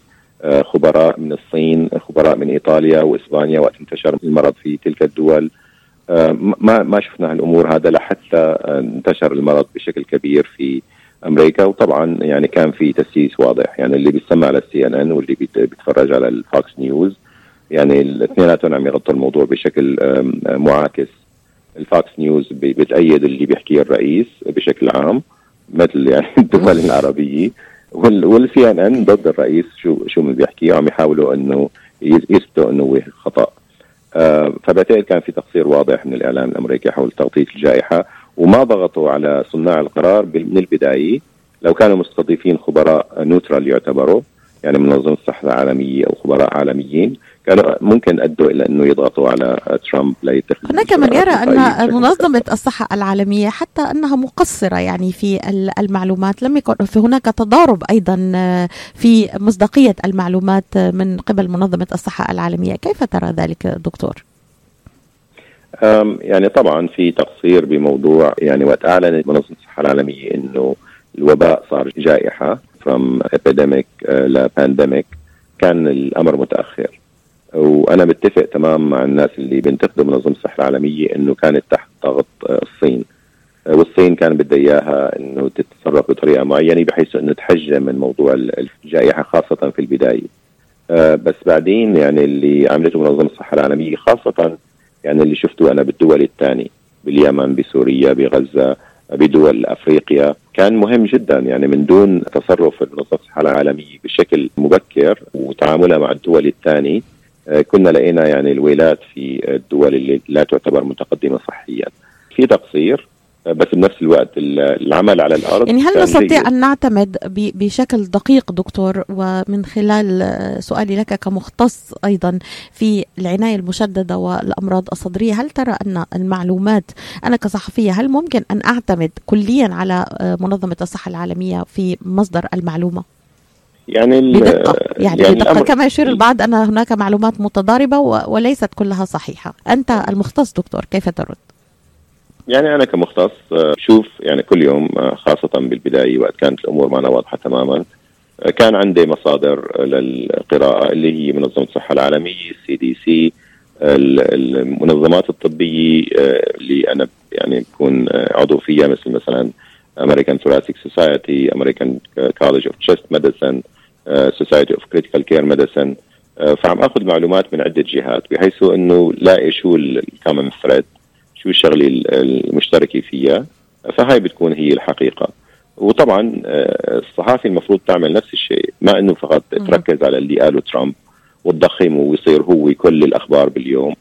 خبراء من الصين خبراء من إيطاليا وإسبانيا وقت انتشر المرض في تلك الدول. ما ما شفنا هالأمور هذا لحتى انتشر المرض بشكل كبير في أمريكا. وطبعا يعني كان في تسييس واضح يعني اللي بيسمع على ال CNN واللي بيتفرج على ال Fox News يعني الاثنيناتهم عم يغطوا الموضوع بشكل معاكس. ال Fox News بتأيد اللي بيحكيه الرئيس بشكل عام مثل يعني [laughs] الدول العربية. وال CNN ضد الرئيس شو شو من بيحكي عم يحاولوا إنه يثبتوا إنه هو خطأ. آه فبالتالي كان في تقصير واضح من الإعلام الأمريكي حول تغطية الجائحة وما ضغطوا على صناع القرار من البداية. لو كانوا مستضيفين خبراء نوترال يعتبروا يعني منظمة الصحة العالمية أو خبراء عالميين كانوا ممكن أدوا إلى إنه يضغطوا على ترامب ليتخذ هناك من يرى أن منظمة الصحة العالمية حتى أنها مقصرة يعني في المعلومات لم يكن في هناك تضارب أيضا في مصداقية المعلومات من قبل منظمة الصحة العالمية. كيف ترى ذلك دكتور؟ يعني طبعا في تقصير بموضوع يعني وقت أعلنت منظمة الصحة العالمية إنه الوباء صار جائحة from epidemic ل pandemic. كان الأمر متأخر. وأنا متفق تمام مع الناس اللي بينتقدوا منظمة الصحة العالمية إنه كانت تحت ضغط الصين. والصين كان بدها إياها إنه تتصرف بطريقة معينة بحيث إنه تحجم من موضوع الجائحة خاصة في البداية. بس بعدين يعني اللي عملته منظمة الصحة العالمية خاصة يعني اللي شفته أنا بالدول الثانية باليمن بسوريا بغزة بدول أفريقيا كان مهم جدا. يعني من دون تصرف منظمة الصحة العالمية بشكل مبكر وتعاملها مع الدول الثانية كنا لقينا يعني الويلات في الدول اللي لا تعتبر متقدمة صحيا. في تقصير بس بنفس الوقت العمل على الأرض يعني هل نستطيع أن نعتمد بشكل دقيق دكتور؟ ومن خلال سؤالي لك كمختص أيضا في العناية المشددة والأمراض الصدرية هل ترى أن المعلومات أنا كصحفية هل ممكن أن أعتمد كليا على منظمة الصحة العالمية في مصدر المعلومة؟ يعني بدقة يعني, يعني بدقة كما يشير البعض أن هناك معلومات متضاربة وليست كلها صحيحة أنت المختص دكتور كيف ترد؟ يعني أنا كمختص شوف يعني كل يوم خاصة بالبداية وقت كانت الأمور معنا واضحة تماما كان عندي مصادر للقراءة اللي هي منظمة الصحة العالمية ال CDC المنظمات الطبية اللي أنا يعني بكون عضو فيها مثل مثلا American Thoracic Society, American College of Chest Medicine, uh, Society of Critical Care Medicine. Uh, فعم آخذ معلومات من عدة جهات بحيث إنه لاقي شو ال common thread شو الشغلة المشتركة فيها. فهاي بتكون هي الحقيقة. وطبعا الصحافي المفروض تعمل نفس الشيء ما إنه فقط تركز على اللي قاله ترامب وتضخمه ويصير هو كل الأخبار باليوم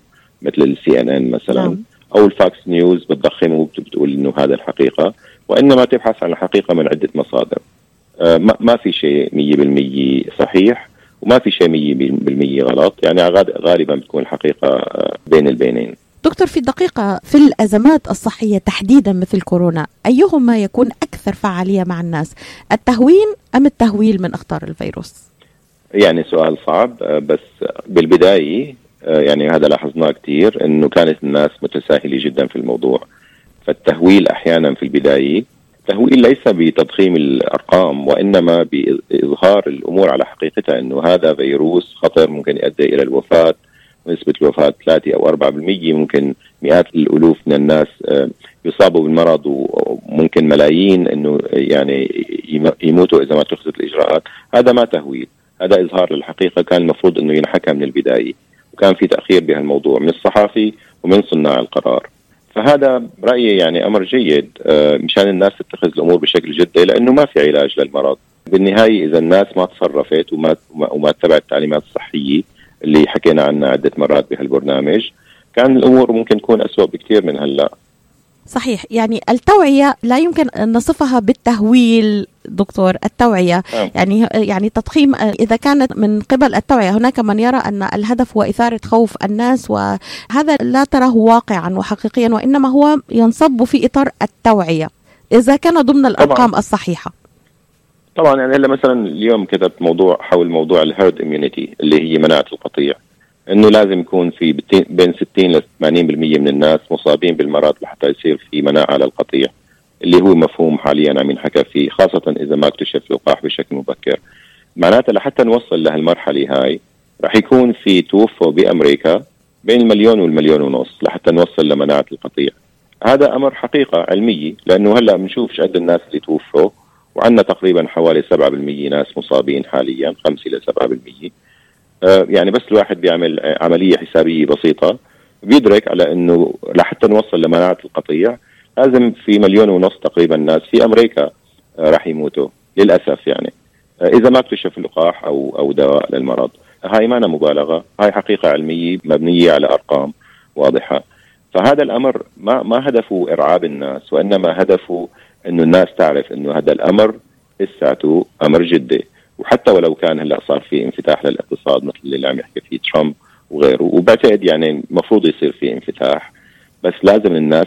مثل ال CNN مثلا. نعم. أو ال Fox News بتضخمه وبتقول إنه هذا الحقيقة وإنما تبحث عن الحقيقة من عدة مصادر. آه ما في شيء 100% صحيح وما في شيء 100% غلط. يعني غالبا بتكون الحقيقة بين البينين. دكتور في دقيقة في الأزمات الصحية تحديدا مثل كورونا أيهما يكون أكثر فعالية مع الناس؟ التهوين أم التهويل من أخطار الفيروس؟ يعني سؤال صعب بس بالبداية يعني هذا لاحظناه كثير أنه كانت الناس متساهلة جدا في الموضوع. فالتهويل أحيانا في البداية تهويل ليس بتضخيم الأرقام وإنما بإظهار الأمور على حقيقتها إنه هذا فيروس خطر ممكن يؤدي إلى الوفاة. نسبة الوفاة 3 أو 4% ممكن مئات الألوف من الناس يصابوا بالمرض وممكن ملايين أنه يعني يموتوا إذا ما اتخذت الإجراءات. هذا ما تهويل. هذا إظهار للحقيقة كان المفروض أنه ينحكى من البداية. وكان في تأخير بهالموضوع من الصحافي ومن صناع القرار. فهذا برايي يعني أمر جيد مشان الناس تتخذ الأمور بشكل جدي لأنه ما في علاج للمرض. بالنهاية إذا الناس ما تصرفت وما وما اتبعت التعليمات الصحية اللي حكينا عنها عدة مرات بهالبرنامج كان الأمور ممكن تكون أسوأ بكثير من هلأ. صحيح. يعني التوعية لا يمكن أن نصفها بالتهويل دكتور التوعية. نعم. يعني يعني تضخيم إذا كانت من قبل التوعية هناك من يرى أن الهدف هو إثارة خوف الناس وهذا لا تراه واقعا وحقيقيا وإنما هو ينصب في إطار التوعية إذا كان ضمن الأرقام الصحيحة. طبعا يعني هلا مثلا اليوم كتبت موضوع حول موضوع الهيرد اميونيتي اللي هي مناعة القطيع. إنه لازم يكون في بين 60 ل 80% من الناس مصابين بالمرض لحتى يصير في مناعة للقطيع. اللي هو مفهوم حاليا عم ينحكى فيه خاصة إذا ما اكتشف اللقاح بشكل مبكر. معناتها لحتى نوصل لهالمرحلة هاي رح يكون في توفوا بأمريكا بين المليون والمليون ونص لحتى نوصل لمناعة القطيع. هذا أمر حقيقة علميه لأنه هلأ بنشوف قد الناس اللي توفوا وعندنا تقريبا حوالي 7% ناس مصابين حاليا 5 إلى 7% آه، يعني بس الواحد بيعمل آه، عملية حسابية بسيطة بيدرك على إنه لحتى نوصل لمناعة القطيع لازم في مليون ونص تقريبا ناس في أمريكا آه، راح يموتوا للأسف يعني. آه، إذا ما اكتشف لقاح أو أو دواء للمرض هاي ما مبالغة هاي حقيقة علمية مبنية على أرقام واضحة. فهذا الأمر ما ما هدفه إرعاب الناس وإنما هدفه إنه الناس تعرف إنه هذا الأمر لساته أمر جدي. وحتى ولو كان هلأ صار في انفتاح للاقتصاد مثل اللي عم يحكي فيه ترامب وغيره وبعتقد يعني المفروض يصير في انفتاح. بس لازم الناس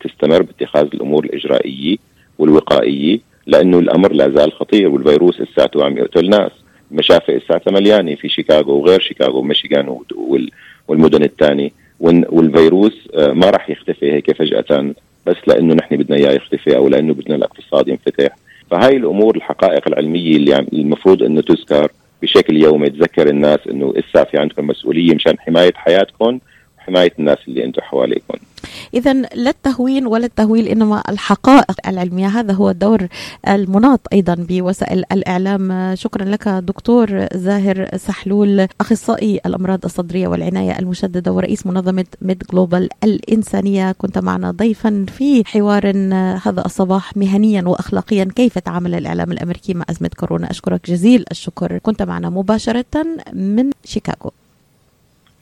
تستمر باتخاذ الأمور الإجرائية والوقائية لأنه الأمر لا زال خطير والفيروس لساته عم يقتل ناس. المشافي لساتها مليانة في شيكاغو وغير شيكاغو وميشيغان والمدن الثانية والفيروس آه، ما راح يختفي هيك فجأة بس لأنه نحن بدنا إياه يختفي أو لأنه بدنا الاقتصاد ينفتح. فهاي الأمور الحقائق العلمية اللي عم المفروض إنه تذكر بشكل يومي تذكر الناس إنه اسا في عندكم مسؤولية مشان حماية حياتكم. وحمايه الناس اللي أنتم حواليكم. إذا لا التهوين ولا التهويل إنما الحقائق العلمية. هذا هو الدور المناط أيضا بوسائل الإعلام. شكرا لك دكتور زاهر سحلول أخصائي الأمراض الصدرية والعناية المشددة ورئيس منظمة MedGlobal الإنسانية. كنت معنا ضيفا في حوار هذا الصباح مهنيا وأخلاقيا كيف تعامل الإعلام الأمريكي مع أزمة كورونا. أشكرك جزيل الشكر. كنت معنا مباشرة من شيكاغو.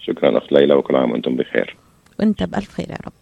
شكرا أخت ليلى وكل عام وأنتم بخير. وأنت بألف خير يا رب.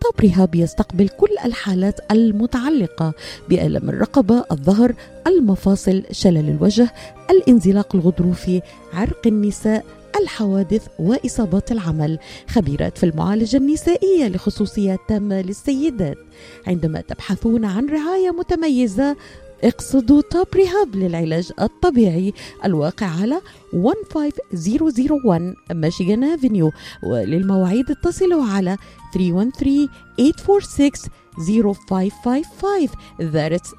طب رهاب يستقبل كل الحالات المتعلقة بألم الرقبة، الظهر، المفاصل، شلل الوجه، الانزلاق الغضروفي، عرق النساء، الحوادث وإصابات العمل. خبيرات في المعالجة النسائية لخصوصيات تامة للسيدات. عندما تبحثون عن رعاية متميزة اقصدوا توب ريهاب للعلاج الطبيعي الواقع على 15001 ميشيغان افنيو وللمواعيد اتصلوا على 313 846 0555 That's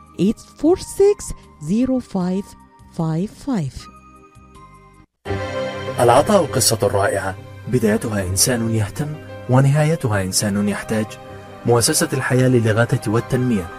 846 0555 العطاء قصة رائعة. بدايتها إنسان يهتم ونهايتها إنسان يحتاج. مؤسسة الحياة للإغاثة والتنمية.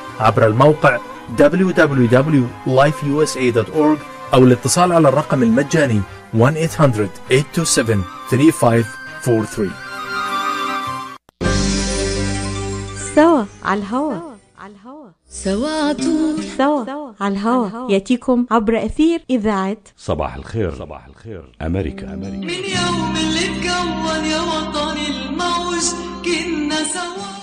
عبر الموقع www.lifeusa.org أو الاتصال على الرقم المجاني 1-800-827-3543 سوا على الهوا. سوا عطول سوا على الهوا. يأتيكم عبر أثير إذاعة صباح الخير. صباح الخير. أمريكا. أمريكا. من يوم اللي اتكون يا وطني الموج كنا سوا.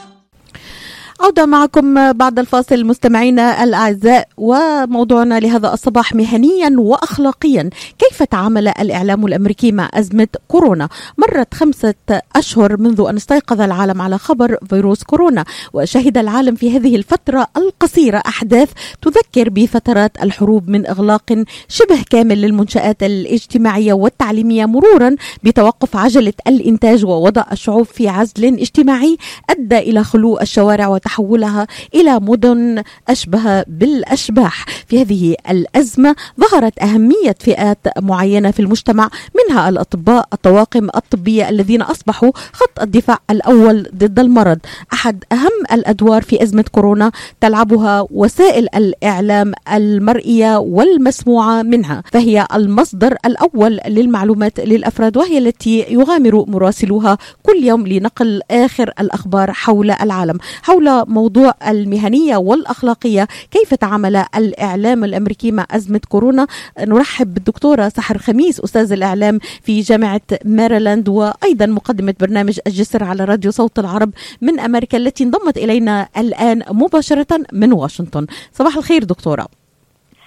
عودة معكم بعد الفاصل مستمعينا الأعزاء وموضوعنا لهذا الصباح مهنيا وأخلاقيا. كيف تعامل الإعلام الأمريكي مع أزمة كورونا؟ مرت خمسة أشهر منذ أن استيقظ العالم على خبر فيروس كورونا وشهد العالم في هذه الفترة القصيرة أحداث تذكر بفترات الحروب من إغلاق شبه كامل للمنشآت الاجتماعية والتعليمية مرورا بتوقف عجلة الإنتاج ووضع الشعوب في عزل اجتماعي أدى إلى خلو الشوارع وتحولها إلى مدن أشبه بالأشباح. في هذه الأزمة ظهرت أهمية فئات معينة في المجتمع منها الأطباء الطواقم الطبية الذين أصبحوا خط الدفاع الأول ضد المرض. أحد أهم الأدوار في أزمة كورونا تلعبها وسائل الإعلام المرئية والمسموعة منها فهي المصدر الأول للمعلومات للأفراد وهي التي يغامر مراسلوها كل يوم لنقل آخر الأخبار حول العالم. حول موضوع المهنية والأخلاقية. كيف تعامل الإعلام الأمريكي مع أزمة كورونا؟ نرحب بالدكتورة سحر خميس أستاذ الإعلام في جامعة ماريلاند وأيضا مقدمة برنامج الجسر على راديو صوت العرب من أمريكا التي انضمت إلينا الآن مباشرة من واشنطن. صباح الخير دكتورة.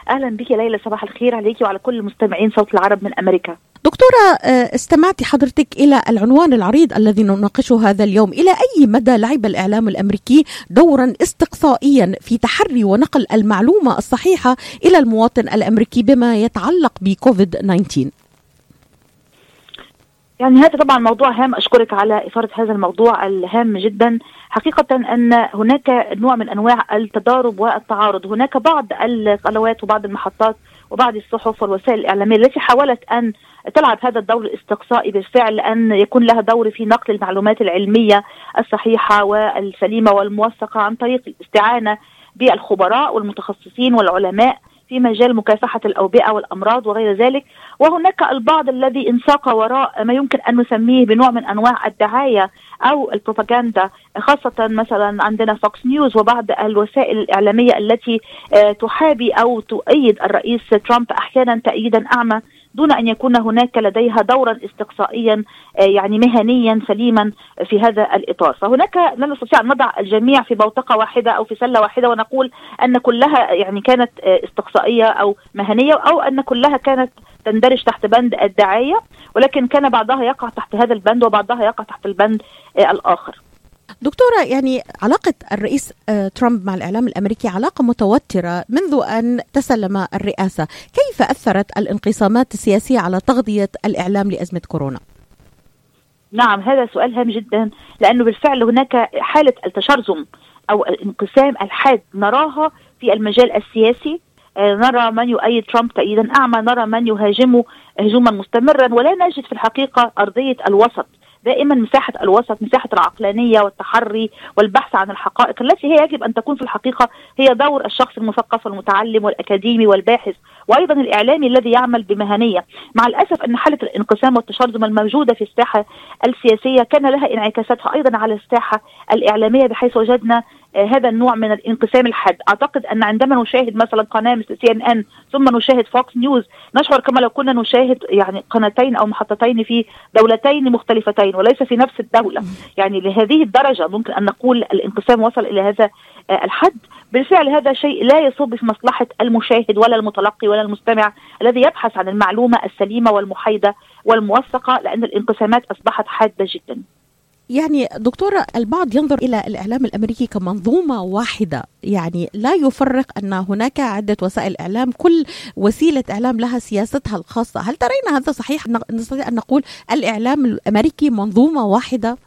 أهلا بك ليلى صباح الخير عليك وعلى كل مستمعين صوت العرب من أمريكا. دكتورة استمعتي حضرتك إلى العنوان العريض الذي نناقشه هذا اليوم. إلى أي مدى لعب الإعلام الأمريكي دورا استقصائيا في تحري ونقل المعلومة الصحيحة إلى المواطن الأمريكي بما يتعلق بكوفيد 19 يعني هذا طبعا موضوع هام. أشكرك على اثاره هذا الموضوع الهام جدا. حقيقة أن هناك نوع من أنواع التضارب والتعارض. هناك بعض القنوات وبعض المحطات وبعض الصحف والوسائل الإعلامية التي حاولت أن تلعب هذا الدور الاستقصائي بالفعل أن يكون لها دور في نقل المعلومات العلمية الصحيحة والسليمة والموثقة عن طريق الاستعانة بالخبراء والمتخصصين والعلماء في مجال مكافحة الأوبئة والأمراض وغير ذلك. وهناك البعض الذي انساق وراء ما يمكن أن نسميه بنوع من أنواع الدعاية أو البروباغندا خاصة مثلا عندنا فوكس نيوز وبعض الوسائل الإعلامية التي تحابي أو تؤيد الرئيس ترامب أحيانا تأييدا أعمى دون أن يكون هناك لديها دورا استقصائيا يعني مهنيا سليما في هذا الإطار، فهناك لا نستطيع أن نضع الجميع في بوتقة واحدة أو في سلة واحدة ونقول أن كلها يعني كانت استقصائية أو مهنية أو أن كلها كانت تندرج تحت بند الدعاية ولكن كان بعضها يقع تحت هذا البند وبعضها يقع تحت البند الآخر. دكتورة يعني علاقة الرئيس ترامب مع الإعلام الأمريكي علاقة متوترة منذ أن تسلم الرئاسة. كيف أثرت الانقسامات السياسية على تغذية الإعلام لأزمة كورونا؟ نعم هذا سؤال هام جدا لأنه بالفعل هناك حالة التشرذم أو الانقسام الحاد نراها في المجال السياسي. نرى من يؤيد ترامب تأييدا أعمى نرى من يهاجمه هجوما مستمرا ولا نجد في الحقيقة أرضية الوسط. دائما مساحة الوسط مساحة العقلانية والتحري والبحث عن الحقائق التي هي يجب أن تكون في الحقيقة هي دور الشخص المثقف والمتعلم والأكاديمي والباحث. وأيضا الإعلامي الذي يعمل بمهنية. مع الأسف أن حالة الانقسام والتشرذم الموجودة في الساحة السياسية كان لها انعكاساتها أيضا على الساحة الإعلامية بحيث وجدنا هذا النوع من الانقسام الحاد. أعتقد أن عندما نشاهد مثلا قناة مثل CNN ثم نشاهد Fox News نشعر كما لو كنا نشاهد يعني قناتين أو محطتين في دولتين مختلفتين وليس في نفس الدولة. يعني لهذه الدرجة ممكن أن نقول الانقسام وصل إلى هذا الحد. بالفعل هذا شيء لا يصب في مصلحة المشاهد ولا المتلقي ولا المستمع الذي يبحث عن المعلومة السليمة والمحايدة والموثقة لأن الانقسامات أصبحت حادة جدا. يعني دكتورة البعض ينظر إلى الإعلام الأمريكي كمنظومة واحدة. يعني لا يفرق أن هناك عدة وسائل إعلام كل وسيلة إعلام لها سياستها الخاصة. هل ترين هذا صحيح؟ نستطيع أن نقول الإعلام الأمريكي منظومة واحدة؟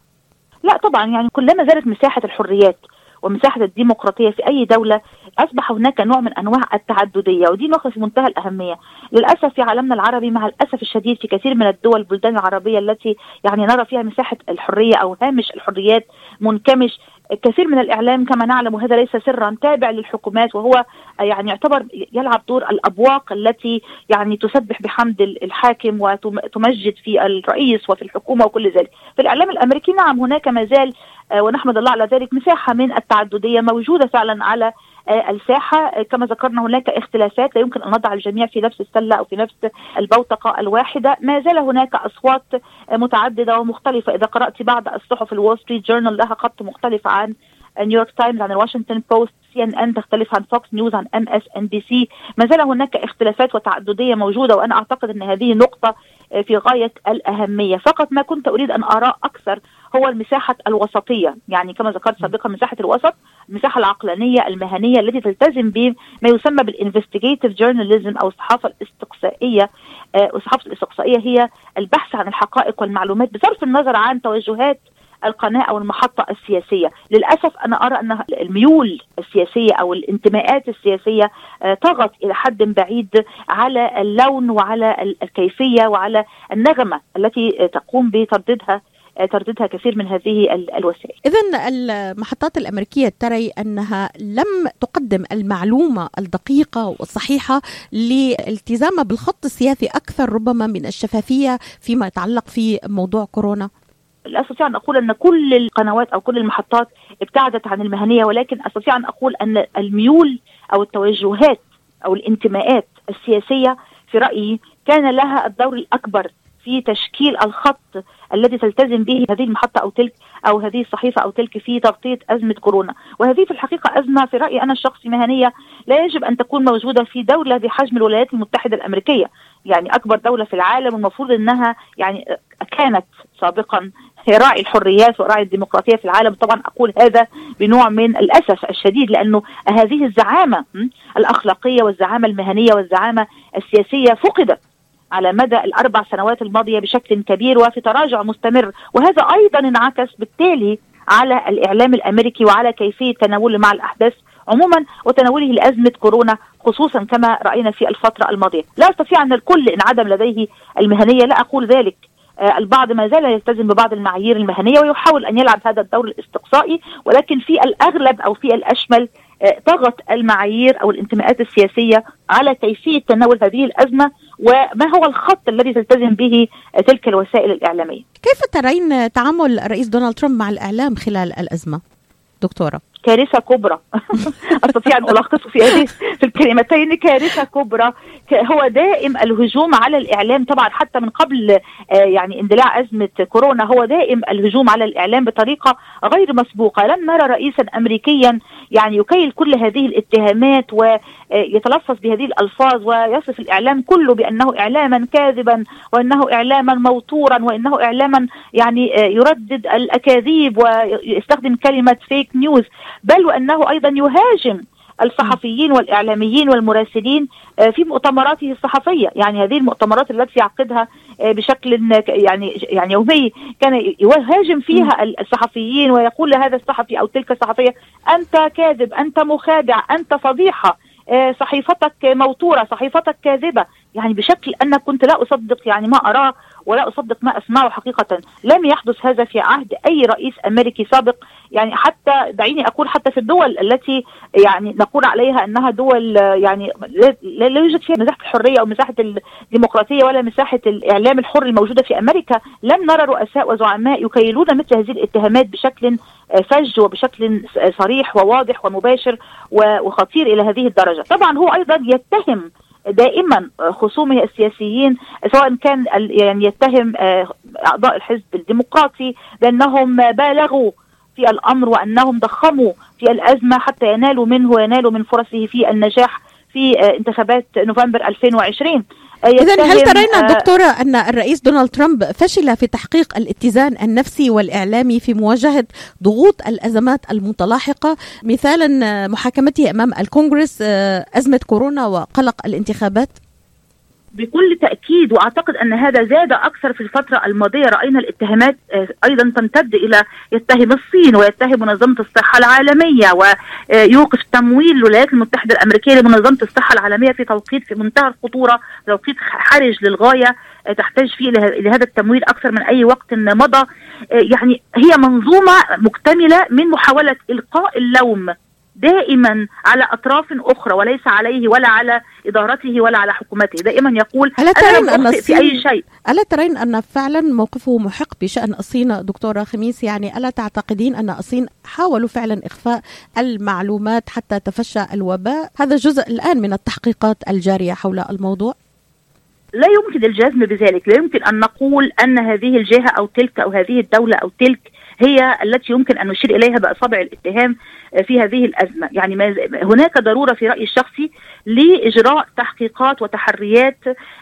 لا طبعا يعني كلما زادت مساحة الحريات ومساحة الديمقراطية في أي دولة أصبح هناك نوع من أنواع التعددية ودي نقطة في منتهى الأهمية للأسف في عالمنا العربي مع الأسف الشديد في كثير من الدول البلدان العربية التي يعني نرى فيها مساحة الحرية أو هامش الحريات منكمش كثير من الإعلام كما نعلم وهذا ليس سرا تابع للحكومات وهو يعني يعتبر يلعب دور الأبواق التي يعني تسبح بحمد الحاكم وتمجد في الرئيس وفي الحكومة وكل ذلك. في الإعلام الأمريكي نعم هناك ما زال ونحمد الله على ذلك. مساحة من التعددية موجودة فعلا على الساحة. كما ذكرنا هناك اختلافات لا يمكن أن نضع الجميع في نفس السلة أو في نفس البوتقة الواحدة. ما زال هناك أصوات متعددة ومختلفة. إذا قرأت بعض الصحف ال Wall Street Journal لها خط مختلف عن New York Times عن ال Washington Post CNN تختلف عن Fox News عن إم إس إن بي سي. ما زال هناك اختلافات وتعددية موجودة وأنا أعتقد إن هذه نقطة في غاية الأهمية. فقط ما كنت أريد أن اراه أكثر هو المساحة الوسطية. يعني كما ذكرت سابقا مساحة الوسط المساحة العقلانية المهنية التي تلتزم بما يسمى بالانفستيجيتيف جورناليزم أو الصحافة الاستقصائية. الصحافة الاستقصائية هي البحث عن الحقائق والمعلومات بصرف النظر عن توجهات القناة أو المحطة السياسية. للأسف أنا أرى أن الميول السياسية أو الانتماءات السياسية طغت إلى حد بعيد على اللون وعلى الكيفية وعلى النغمة التي تقوم بترديدها ترددها كثير من هذه الوسائل. إذا المحطات الأمريكية تري أنها لم تقدم المعلومة الدقيقة والصحيحة لالتزامها بالخط السياسي أكثر ربما من الشفافية فيما يتعلق في موضوع كورونا. لا أستطيع أن أقول أن كل القنوات أو كل المحطات ابتعدت عن المهنية ولكن أستطيع أن أقول أن الميول أو التوجهات أو الانتماءات السياسية في رأيي كان لها الدور الأكبر في تشكيل الخط الذي تلتزم به هذه المحطة أو تلك أو هذه الصحيفة أو تلك في تغطية أزمة كورونا، وهذه في الحقيقة أزمة في رأيي أنا الشخصي مهنية لا يجب أن تكون موجودة في دولة بحجم الولايات المتحدة الأمريكية، يعني أكبر دولة في العالم المفروض إنها يعني كانت سابقا راعي الحريات وراعي الديمقراطية في العالم. طبعا أقول هذا بنوع من الأسف الشديد لأنه هذه الزعامة الأخلاقية والزعامة المهنية والزعامة السياسية فقدت على مدى الأربع سنوات الماضية بشكل كبير وفي تراجع مستمر. وهذا أيضا انعكس بالتالي على الإعلام الأمريكي وعلى كيفية تناوله مع الأحداث عموما وتناوله لأزمة كورونا خصوصا كما رأينا في الفترة الماضية، لا أستطيع أن الكل انعدم لديه المهنية لا أقول ذلك. البعض ما زال يلتزم ببعض المعايير المهنية ويحاول أن يلعب هذا الدور الاستقصائي ولكن في الأغلب أو في الأشمل طغت المعايير أو الانتماءات السياسية على كيفية تناول هذه الأزمة وما هو الخط الذي تلتزم به تلك الوسائل الإعلامية. كيف ترين تعامل الرئيس دونالد ترامب مع الإعلام خلال الأزمة؟ دكتورة. كارثة كبرى. [laughs] أستطيع أن الخصه في هذه في الكلمتين كارثة كبرى. هو دائم الهجوم على الإعلام. طبعا حتى من قبل يعني اندلاع أزمة كورونا هو دائم الهجوم على الإعلام بطريقة غير مسبوقة. لم نرى رئيسا امريكيا يعني يكيل كل هذه الاتهامات ويتلفظ بهذه الألفاظ ويصف الإعلام كله بأنه إعلاما كاذبا وأنه إعلاما موتورا وإنه إعلاما يعني يردد الأكاذيب ويستخدم كلمة فيك نيوز بل وأنه أيضا يهاجم الصحفيين والإعلاميين والمراسلين في مؤتمراته الصحفية، يعني هذه المؤتمرات التي يعقدها بشكل يعني يعني يومي كان يهاجم فيها الصحفيين ويقول لهذا الصحفي أو تلك الصحفية أنت كاذب، أنت مخادع، أنت فضيحه، صحيفتك موتورة، صحيفتك كاذبة، يعني بشكل أنا كنت لا أصدق يعني ما اراه ولا أصدق ما أسمعه حقيقة، لم يحدث هذا في عهد أي رئيس أمريكي سابق، يعني حتى دعيني أقول حتى في الدول التي يعني نقول عليها أنها دول يعني لا يوجد فيها مساحة الحرية أو مساحة الديمقراطية ولا مساحة الإعلام الحر الموجودة في أمريكا، لم نرى رؤساء وزعماء يكيلون مثل هذه الاتهامات بشكل فج وبشكل صريح وواضح ومباشر وخطير إلى هذه الدرجة، طبعا هو أيضا يتهم دائما خصومه السياسيين سواء كان يعني يتهم أعضاء الحزب الديمقراطي بأنهم بالغوا في الأمر وأنهم ضخموا في الأزمة حتى ينالوا منه وينالوا من فرصه في النجاح في انتخابات نوفمبر 2020 إذا هل ترين دكتورة أن الرئيس دونالد ترامب فشل في تحقيق الاتزان النفسي والإعلامي في مواجهة ضغوط الأزمات المتلاحقة مثالا محاكمته أمام الكونغرس أزمة كورونا وقلق الانتخابات؟ بكل تأكيد وأعتقد أن هذا زاد أكثر في الفترة الماضية. رأينا الاتهامات أيضا تمتد إلى يتهم الصين ويتهم منظمة الصحة العالمية ويوقف تمويل الولايات المتحدة الأمريكية لمنظمة الصحة العالمية في توقيت في منتهى الخطورة توقيت حرج للغاية تحتاج فيه لهذا التمويل أكثر من أي وقت مضى. يعني هي منظومة مكتملة من محاولة إلقاء اللوم. دائما على أطراف أخرى وليس عليه ولا على إدارته ولا على حكومته. دائما يقول ألا ترين أن في أي شيء. ألا ترين أن فعلا موقفه محق بشأن الصين؟ دكتورة خميس يعني ألا تعتقدين أن الصين حاولوا فعلا إخفاء المعلومات حتى تفشى الوباء؟ هذا جزء الآن من التحقيقات الجارية حول الموضوع. لا يمكن الجزم بذلك. لا يمكن أن نقول أن هذه الجهة أو تلك أو هذه الدولة أو تلك هي التي يمكن أن نشير إليها بأصابع الاتهام في هذه الأزمة، يعني هناك ضرورة في رأيي الشخصي لإجراء تحقيقات وتحريات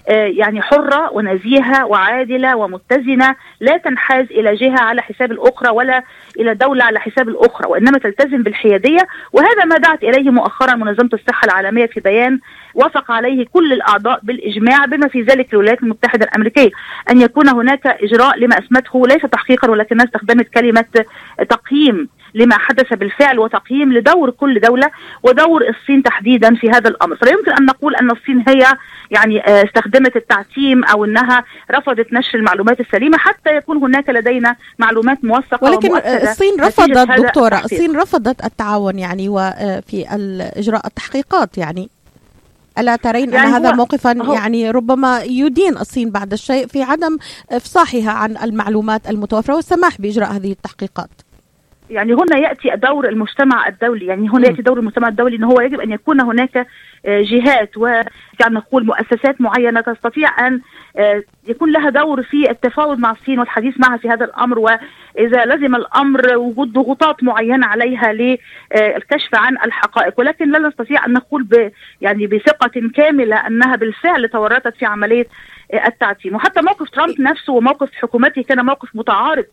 يعني حرة ونزيهة وعادلة ومتزنة لا تنحاز إلى جهة على حساب الأخرى ولا إلى دولة على حساب الأخرى وإنما تلتزم بالحيادية. وهذا ما دعت إليه مؤخرا منظمة الصحة العالمية في بيان وافق عليه كل الأعضاء بالإجماع بما في ذلك الولايات المتحدة الأمريكية. أن يكون هناك إجراء لما أسمته ليس تحقيقا ولكنها استخدمت كلمة تقييم لما حدث بالفعل وتقييم لدور كل دولة ودور الصين تحديدا في هذا الأمر، فلا يمكن أن نقول أن الصين هي يعني استخدمت التعتيم أو أنها رفضت نشر المعلومات السليمة حتى يكون هناك لدينا معلومات موثقة ولكن الصين رفضت دكتورة، الصين رفضت التعاون يعني وفي إجراء التحقيقات يعني. ألا ترين يعني أن هذا موقفا يعني ربما يدين الصين بعد الشيء في عدم إفصاحها عن المعلومات المتوفرة والسماح بإجراء هذه التحقيقات. يعني هنا يأتي دور المجتمع الدولي يعني هنا يأتي دور المجتمع الدولي ان هو يجب أن يكون هناك جهات ويعني نقول مؤسسات معينة تستطيع أن يكون لها دور في التفاوض مع الصين والحديث معها في هذا الأمر وإذا لزم الأمر وجود ضغوطات معينة عليها للكشف عن الحقائق. ولكن لا نستطيع أن نقول ب يعني بثقة كاملة أنها بالفعل تورطت في عملية التعتيم وحتى موقف ترامب نفسه وموقف حكومته كان موقف متعارض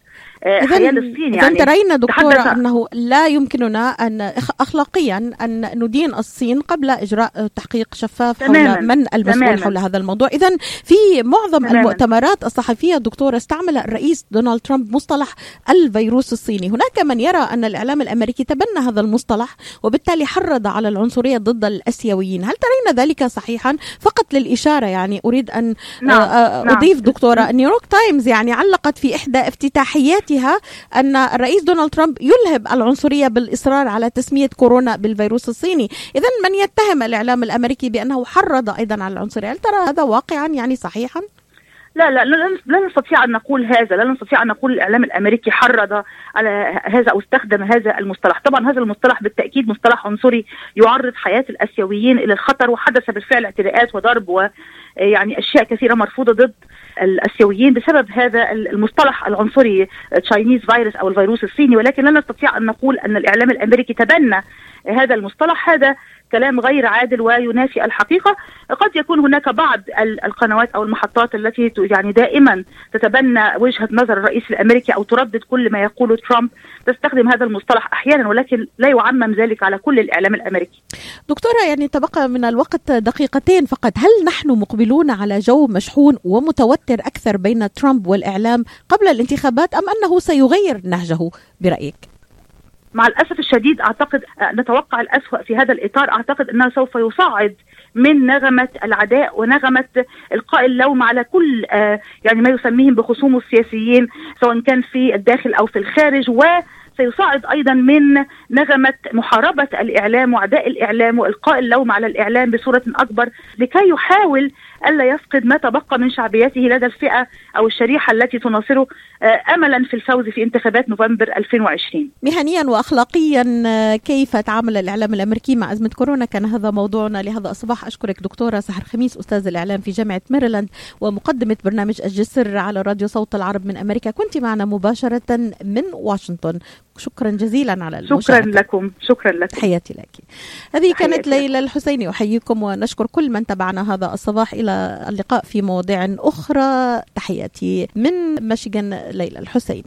حيال الصين يعني ترين دكتورة أنه لا يمكننا أن أخلاقيا أن ندين الصين قبل إجراء تحقيق شفاف حول من المسؤول تماما. حول هذا الموضوع إذا في معظم تماما. المؤتمرات الصحفية دكتورة استعمل الرئيس دونالد ترامب مصطلح الفيروس الصيني هناك من يرى أن الإعلام الأمريكي تبنى هذا المصطلح وبالتالي حرض على العنصرية ضد الأسيويين هل ترين ذلك صحيحا فقط للإشارة يعني أريد أن نعم. أضيف نعم. دكتورة New York Times يعني علقت في إحدى افتتاحيات ذاتها أن الرئيس دونالد ترامب يلهب العنصرية بالإصرار على تسمية كورونا بالفيروس الصيني إذا من يتهم الإعلام الأمريكي بأنه حرض أيضا على العنصرية هل ترى هذا واقعا يعني صحيحا؟ لا لا لا نستطيع أن نقول هذا، لا نستطيع أن نقول الإعلام الأمريكي حرض على هذا أو استخدم هذا المصطلح، طبعا هذا المصطلح بالتأكيد مصطلح عنصري يعرض حياة الآسيويين إلى الخطر وحدث بالفعل اعتداءات وضرب ويعني أشياء كثيرة مرفوضة ضد الآسيويين بسبب هذا المصطلح العنصري تشاينيز فيروس أو الفيروس الصيني. ولكن لا نستطيع أن نقول أن الإعلام الأمريكي تبنى هذا المصطلح. هذا كلام غير عادل وينافي الحقيقة قد يكون هناك بعض القنوات أو المحطات التي يعني دائما تتبنى وجهة نظر الرئيس الأمريكي أو تردد كل ما يقوله ترامب تستخدم هذا المصطلح أحيانا ولكن لا يعمم ذلك على كل الإعلام الأمريكي. دكتورة يعني تبقى من الوقت دقيقتين فقط، هل نحن مقبلون على جو مشحون ومتوتر أكثر بين ترامب والإعلام قبل الانتخابات أم أنه سيغير نهجه برأيك؟ مع الأسف الشديد أعتقد نتوقع الأسوأ في هذا الإطار. أعتقد أنه سوف يصعد من نغمة العداء ونغمة إلقاء اللوم على كل يعني ما يسميهم بخصومه السياسيين سواء كان في الداخل أو في الخارج. و سيصعد أيضا من نغمة محاربة الإعلام وعداء الإعلام وإلقاء اللوم على الإعلام بصورة أكبر لكي يحاول ألا يفقد ما تبقى من شعبيته لدى الفئة أو الشريحة التي تناصره املا في الفوز في انتخابات نوفمبر 2020. مهنيا واخلاقيا كيف تعامل الإعلام الأمريكي مع أزمة كورونا؟ كان هذا موضوعنا لهذا الصباح. أشكرك دكتورة سحر خميس أستاذ الإعلام في جامعة ميريلاند ومقدمة برنامج الجسر على راديو صوت العرب من أمريكا. كنت معنا مباشرة من واشنطن. شكرا جزيلا على المشاركة. شكرا لكم. شكرا لكم. تحياتي لك. هذه كانت ليلى الحسيني أحييكم ونشكر كل من تابعنا هذا الصباح إلى اللقاء في مواضيع أخرى. تحياتي من ميشيغان ليلى الحسيني.